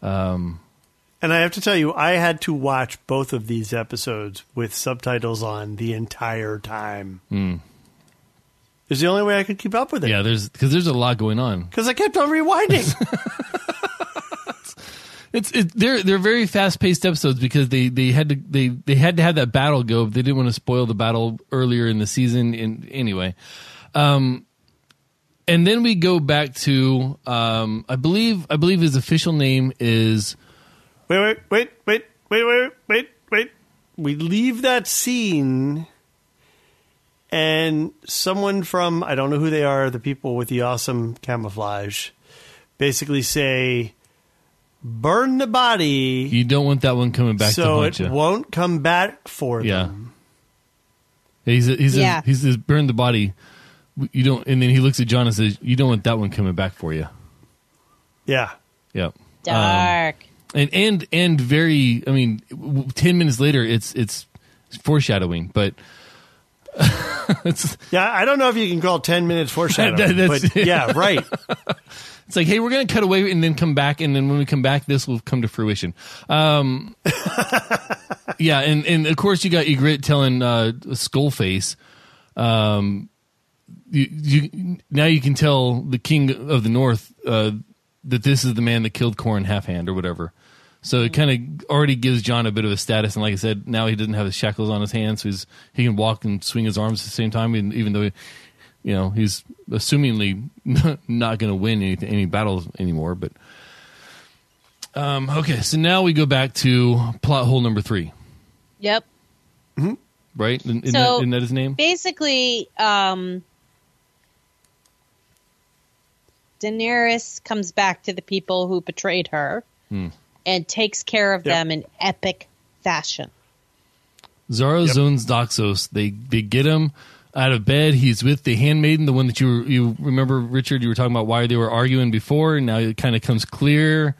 And I have to tell you, I had to watch both of these episodes with subtitles on the entire time. It's the only way I could keep up with it. Yeah, there's because there's a lot going on. Because I kept on rewinding. (laughs) It's it, they're they're very fast paced episodes because they, they had to they, they had to have that battle go. They didn't want to spoil the battle earlier in the season. In anyway, um, and then we go back to um, I believe I believe his official name is wait, wait, wait, wait, wait, wait, wait, wait. We leave that scene, and someone from I don't know who they are, the people with the awesome camouflage, basically say, "Burn the body." you don't want that one coming back to so haunt it you. won't come back for Yeah. them. He's he's Yeah. he's, he's burn the body. You don't, and then he looks at Jon and says, "You don't want that one coming back for you." Yeah. Yep. Dark. and and and very i mean 10 minutes later it's it's foreshadowing but (laughs) it's Yeah, I don't know if you can call 10 minutes foreshadowing, (laughs) That- but (laughs) yeah, right. it's like hey we're gonna cut away and then come back and then when we come back this will come to fruition um yeah and and of course you got Ygritte telling uh skullface um you, you now you can tell the king of the north uh that this is the man that killed Qhorin Halfhand or whatever. So it kind of already gives Jon a bit of a status, and like I said, now he doesn't have his shackles on his hands, so he's, he can walk and swing his arms at the same time. Even, even though you know he's assumingly (laughs) not going to win any any battles anymore. But um, okay, so now we go back to plot hole number three, Yep. right? Isn't, isn't So- that, isn't that his name? Basically, um, Daenerys comes back to the people who betrayed her Hmm. and takes care of Yep. them in epic fashion. Zara Yep. zones Daxos. They they get him out of bed. He's with the handmaiden, the one that you you remember, Richard. You were talking about why they were arguing before. and Now it kind of comes clear,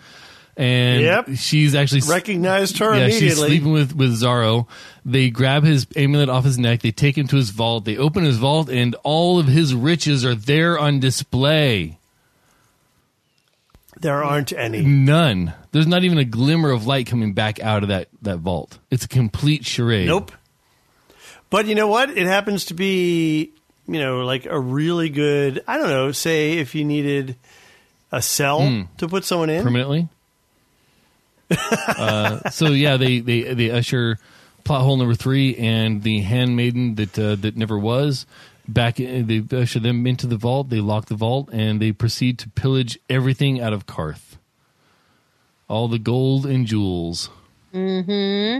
and Yep. she's actually Recognized her yeah, she's sleeping with with Xaro. They grab his amulet off his neck. They take him to his vault. They open his vault, and all of his riches are there on display. There aren't any. None. There's not even a glimmer of light coming back out of that that vault. It's a complete charade. Nope. But you know what? It happens to be, you know, like a really good, I don't know, say if you needed a cell Hmm. to put someone in. permanently. (laughs) uh, so yeah, they, they they usher plot hole number three and the handmaiden that uh, that never was back. In, they usher them into the vault. They lock the vault and they proceed to pillage everything out of Qarth. All the gold and jewels. Mm-hmm.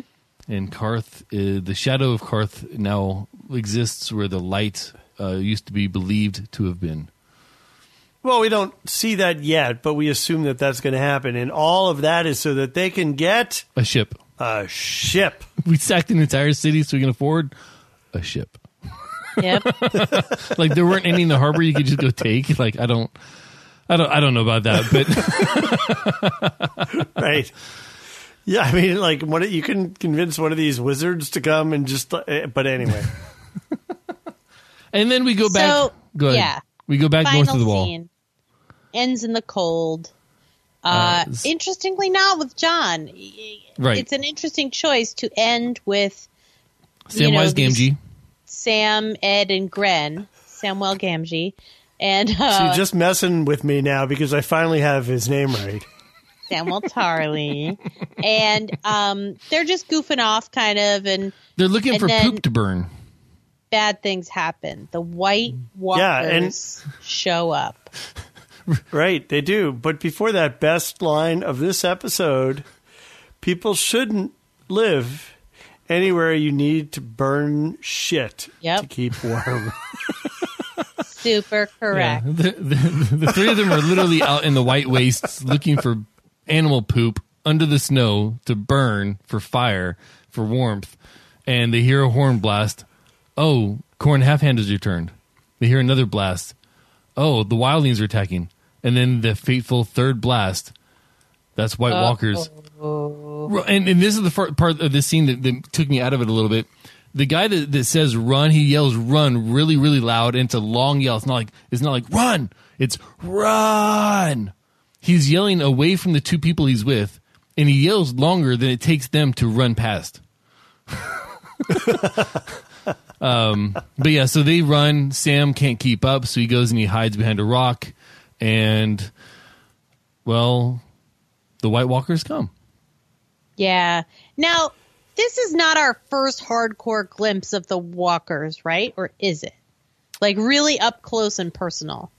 And Qarth, uh, the shadow of Qarth now exists where the light uh, used to be believed to have been. Well, we don't see that yet, but we assume that that's going to happen. And all of that is so that they can get A ship. a ship. (laughs) We sacked an entire city so we can afford a ship. Yep. (laughs) like there weren't any in the harbor you could just go take. Like I don't, I don't, I don't know about that, but (laughs) right? Yeah, I mean, like, one, you can convince one of these wizards to come and just. uh, But anyway, (laughs) and then we go back. So, go ahead. yeah. we go back north Final of the wall. scene ends in the cold. Uh, Uh, interestingly, not with Jon. Right. It's an interesting choice to end with Samwise know, these- Gamgee. Sam, Edd, and Grenn. Samuel Gamgee. And so uh, you're just messing with me now because I finally have his name right. Samuel Tarly. and um, they're just goofing off, kind of, and They're looking and for poop to burn. bad things happen. The White Walkers Yeah, and- show up. (laughs) Right, they do. But before that, best line of this episode people shouldn't live anywhere you need to burn shit Yep. to keep warm. (laughs) (laughs) Super correct. Yeah. The, the, the three of them are literally out in the white wastes looking for animal poop under the snow to burn for fire, for warmth. And they hear a horn blast. Oh, Corn Half Hand has returned. They hear another blast. Oh, the wildlings are attacking. And then the fateful third blast. That's White oh. Walkers. Ru- And, and this is the part of this scene that, that took me out of it a little bit. The guy that, that says run, he yells run really, really loud, and it's a long yell. It's not like it's not like run. It's run. He's yelling away from the two people he's with, and he yells longer than it takes them to run past. (laughs) um, but yeah, so they run. Sam can't keep up, so he goes and he hides behind a rock, and well, the White Walkers come. Yeah. Now, this is not our first hardcore glimpse of the walkers, right? Or is it? Like really up close and personal.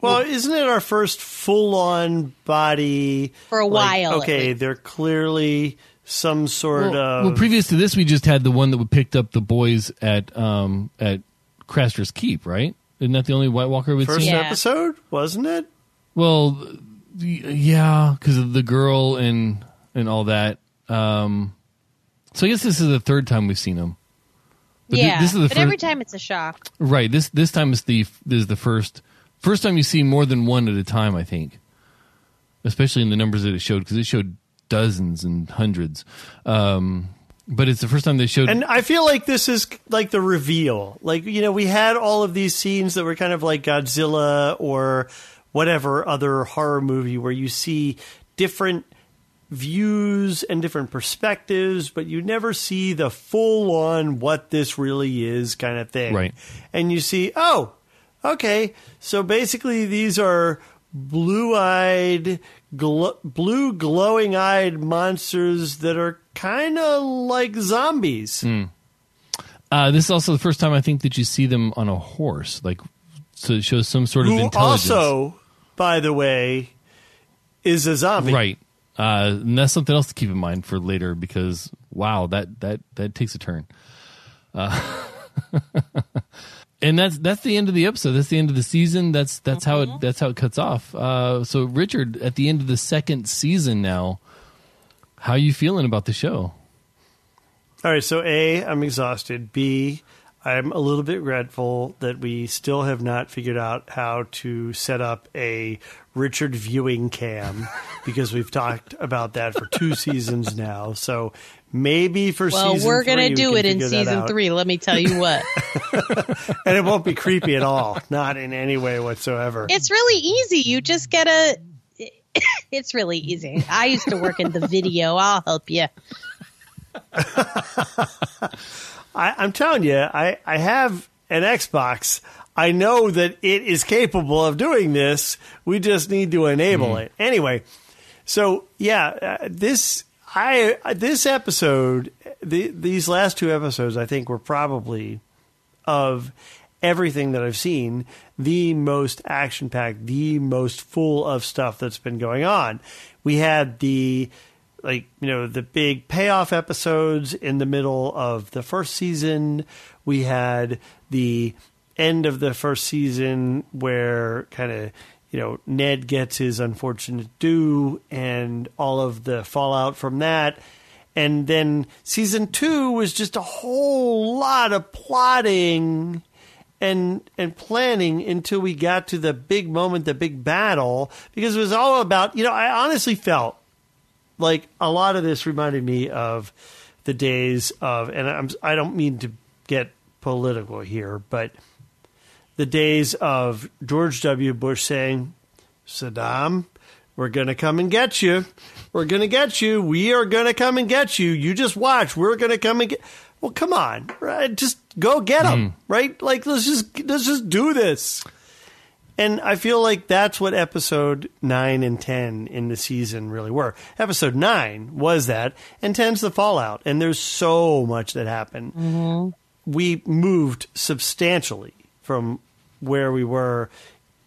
well, isn't it our first full on body? For a like, while, Okay, they're clearly some sort well, of. well, previous to this, we just had the one that we picked up the boys at um at Craster's Keep, right? Isn't that the only White Walker we'd First seen? Yeah. episode, wasn't it? Well, yeah, because of the girl and and all that. Um, so I guess this is the third time we've seen him. But thi- yeah. this is the but first, every time it's a shock. right. This this time is the this is the first first time you see more than one at a time. I think, especially in the numbers that it showed, because it showed dozens and hundreds. Um, but it's the first time they showed. And I feel like this is like the reveal. Like, you know, we had all of these scenes that were kind of like Godzilla or whatever other horror movie where you see different views and different perspectives, but you never see the full on what this really is kind of thing. Right. And you see, oh, okay, so basically these are blue eyed, gl- blue glowing eyed monsters that are kind of like zombies. Uh, this is also the first time I think that you see them on a horse, like so it shows some sort of intelligence. also, by the way, is a zombie. right. Uh, and that's something else to keep in mind for later because wow, that that that takes a turn. Uh, (laughs) and that's that's the end of the episode. That's the end of the season. That's that's how it that's how it cuts off. Uh, so Richard, at the end of the second season now, how are you feeling about the show? All right, so A, I'm exhausted. B, I'm a little bit regretful that we still have not figured out how to set up a Richard viewing cam (laughs) because we've talked about that for two seasons now. So maybe for Well, season we're going to do it in season three. Let me tell you what. (laughs) and it won't be creepy at all, not in any way whatsoever. it's really easy. You just get a. (laughs) It's really easy. I used to work in the video. I'll help you. I, I'm telling you, I, I have an Xbox. I know that it is capable of doing this. We just need to enable it. Anyway, so yeah, uh, this I uh, this episode, the, these last two episodes, I think were probably of everything that I've seen the most action packed, the most full of stuff that's been going on. We had the like you know the big payoff episodes in the middle of the first season. We had the end of the first season where kind of you know Ned gets his unfortunate due and all of the fallout from that. And then season two was just a whole lot of plotting and and planning until we got to the big moment, the big battle, because it was all about you know I honestly felt like a lot of this reminded me of the days of and I'm I don't mean to get political here, but the days of George W. Bush saying, Saddam, we're going to come and get you. We're going to get you. We are going to come and get you. You just watch. We're going to come and get. Well, come on, right? Just go get them, hmm. right? Like let's just let's just do this. And I feel like that's what episode nine and ten in the season really were. Episode nine was that, and 10's the fallout. And there's so much that happened. Mm-hmm. We moved substantially from where we were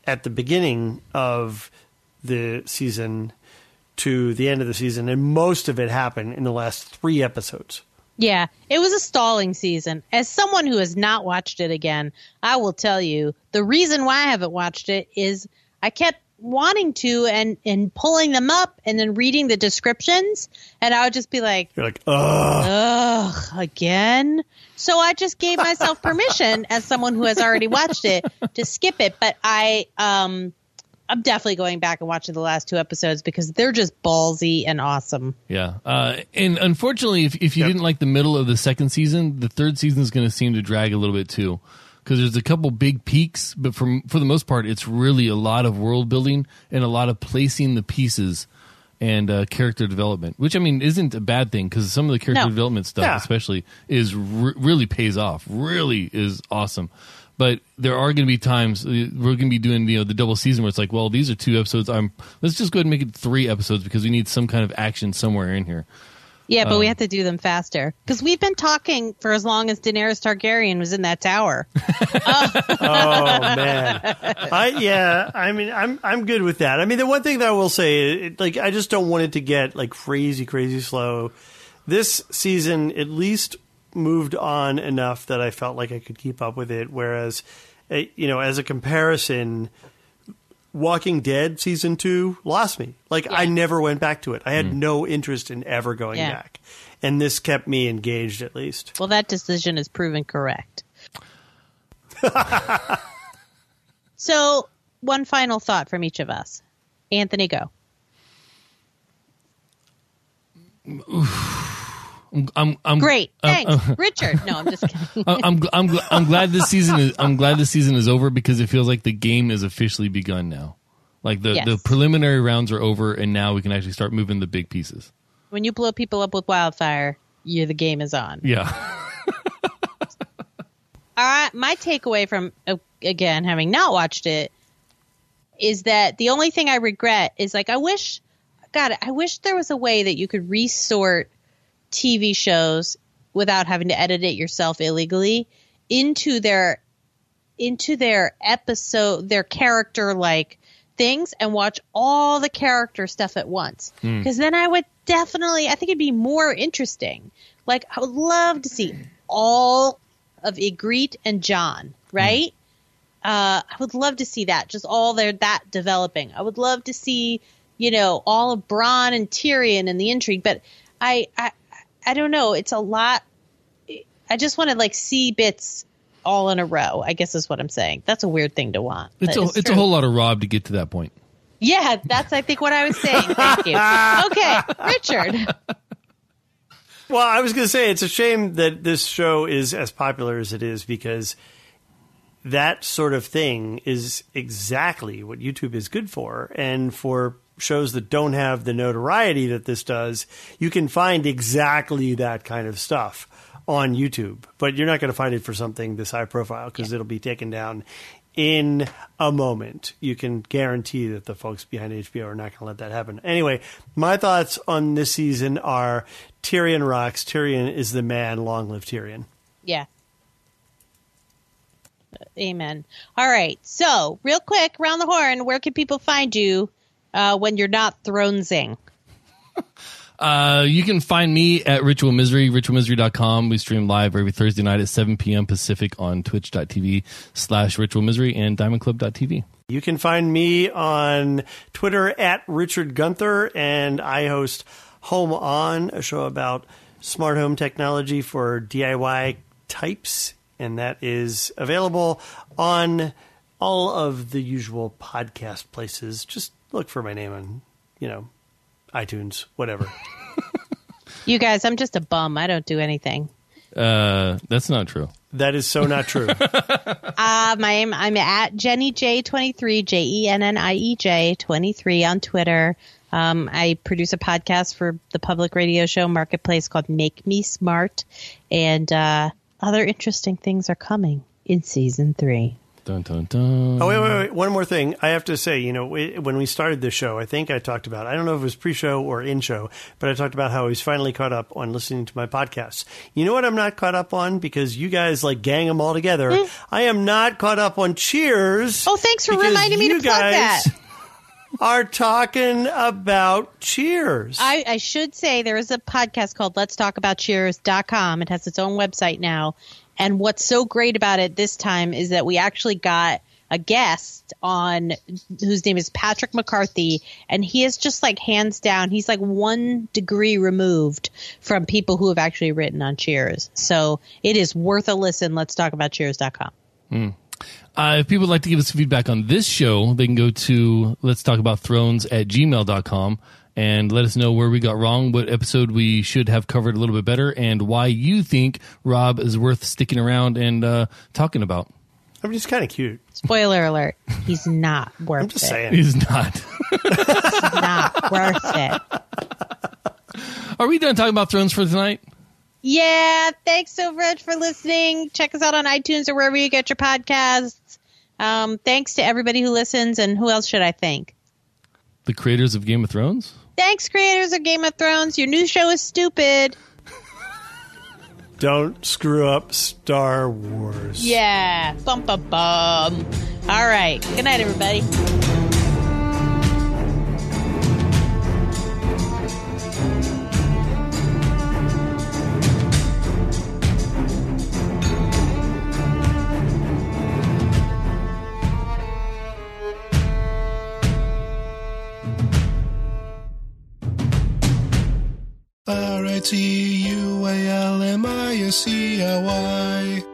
at the beginning of the season to the end of the season, and most of it happened in the last three episodes. Yeah, it was a stalling season. As someone who has not watched it again, I will tell you the reason why I haven't watched it is I kept wanting to and and pulling them up and then reading the descriptions and I would just be like, You're like, ugh. ugh, again. So I just gave myself permission as someone who has already watched it to skip it, but I um I'm definitely going back and watching the last two episodes because they're just ballsy and awesome. Yeah, uh, and unfortunately, if, if you Yep. didn't like the middle of the second season, the third season is going to seem to drag a little bit too, because there's a couple big peaks, but for for the most part, it's really a lot of world building and a lot of placing the pieces and uh, character development, which I mean isn't a bad thing because some of the character No. development stuff, Yeah. especially, is re- really pays off. Really is awesome. But there are going to be times uh, we're going to be doing you know the double season where it's like, well, these are two episodes. I'm let's just go ahead and make it three episodes because we need some kind of action somewhere in here. Yeah, but we Um, have to do them faster because we've been talking for as long as Daenerys Targaryen was in that tower. (laughs) Oh man, I yeah. I mean, I'm I'm good with that. I mean, the one thing that I will say, it, like, I just don't want it to get like crazy, crazy slow. This season, at least, moved on enough that I felt like I could keep up with it. Whereas, eh, you know, as a comparison, Walking Dead season two lost me. Like, I never went back to it. I had no interest in ever going Yeah. back, and this kept me engaged at least. Well, that decision is proven correct. (laughs) so, one final thought from each of us. Anthony, go. I'm I'm Great. I'm- Thanks. (laughs) Richard. No, I'm just kidding. (laughs) I'm I'm, I'm, glad this season is I'm glad this season is over because it feels like the game is officially begun now. Like the, Yes. the preliminary rounds are over and now we can actually start moving the big pieces. when you blow people up with wildfire, you the game is on. Yeah. (laughs) All right, my takeaway from uh, again having not watched it is that the only thing I regret is like I wish, God, I wish there was a way that you could resort TV shows without having to edit it yourself illegally into their into their episode their character like things and watch all the character stuff at once because then I would definitely I think it'd be more interesting. Like I would love to see all of Ygritte and Jon, right? Uh, I would love to see that, just all their that developing. I would love to see, you know, all of Bronn and Tyrion and the intrigue. But I, I, I don't know. It's a lot. I just want to like see bits all in a row. I guess is what I'm saying. That's a weird thing to want. It's a, it's a whole lot of Robb to get to that point. Yeah, that's I think what I was saying. Thank you. (laughs) Okay, Richard. Well, I was going to say it's a shame that this show is as popular as it is because that sort of thing is exactly what YouTube is good for. And for shows that don't have the notoriety that this does, you can find exactly that kind of stuff on YouTube. But you're not going to find it for something this high profile because it'll be taken down in a moment. You can guarantee that the folks behind HBO are not going to let that happen. Anyway, my thoughts on this season are Tyrion rocks. Tyrion is the man. Long live Tyrion. Yeah. Amen. All right. So, real quick, round the horn, where can people find you uh, when you're not thronesing? (laughs) Uh, you can find me at Ritual Misery, ritualmisery.com. We stream live every Thursday night at 7 p.m. Pacific on twitch.tv slash ritual misery and diamondclub.tv. You can find me on Twitter at Richard Gunther, and I host Home On, a show about smart home technology for DIY types, and that is available on all of the usual podcast places. Just look for my name on, you know, iTunes, whatever. (laughs) You guys, I'm just a bum. I don't do anything. Uh, that's not true. that is so not true. (laughs) Uh, my I'm, I'm at Jenny J23, J E N N I E J 23 on Twitter. Um, I produce a podcast for the public radio show Marketplace called Make Me Smart, and uh, other interesting things are coming in season three. Dun, dun, dun. Oh wait, wait, wait! One more thing. I have to say, you know, we- when we started this show, I think I talked about. I don't know if it was pre-show or in-show, but I talked about how I was finally caught up on listening to my podcasts. You know what? I'm not caught up on because you guys like gang them all together. Hmm? I am not caught up on Cheers. Oh, thanks for reminding me to you plug guys that. Are talking about Cheers. I, I should say there is a podcast called Let's Talk About Cheers.com. It has its own website now. And what's so great about it this time is that we actually got a guest on whose name is Patrick McCarthy. And he is just like hands down, he's like one degree removed from people who have actually written on Cheers. So it is worth a listen. Let's talk about Cheers.com. Uh, if people would like to give us feedback on this show, they can go to let's talk about thrones at gmail.com and let us know where we got wrong, what episode we should have covered a little bit better, and why you think Robb is worth sticking around and uh, talking about. I'm just kind of cute. Spoiler alert, he's not (laughs) worth I'm just it. saying. He's not. Not worth it. Are we done talking about thrones for tonight? Yeah, thanks so much for listening. Check us out on iTunes or wherever you get your podcasts. Um, thanks to everybody who listens, and who else should I thank? The creators of Game of Thrones? Thanks, creators of Game of Thrones. Your new show is stupid. Don't screw up Star Wars. Yeah, bum bum bum. All right, good night, everybody. I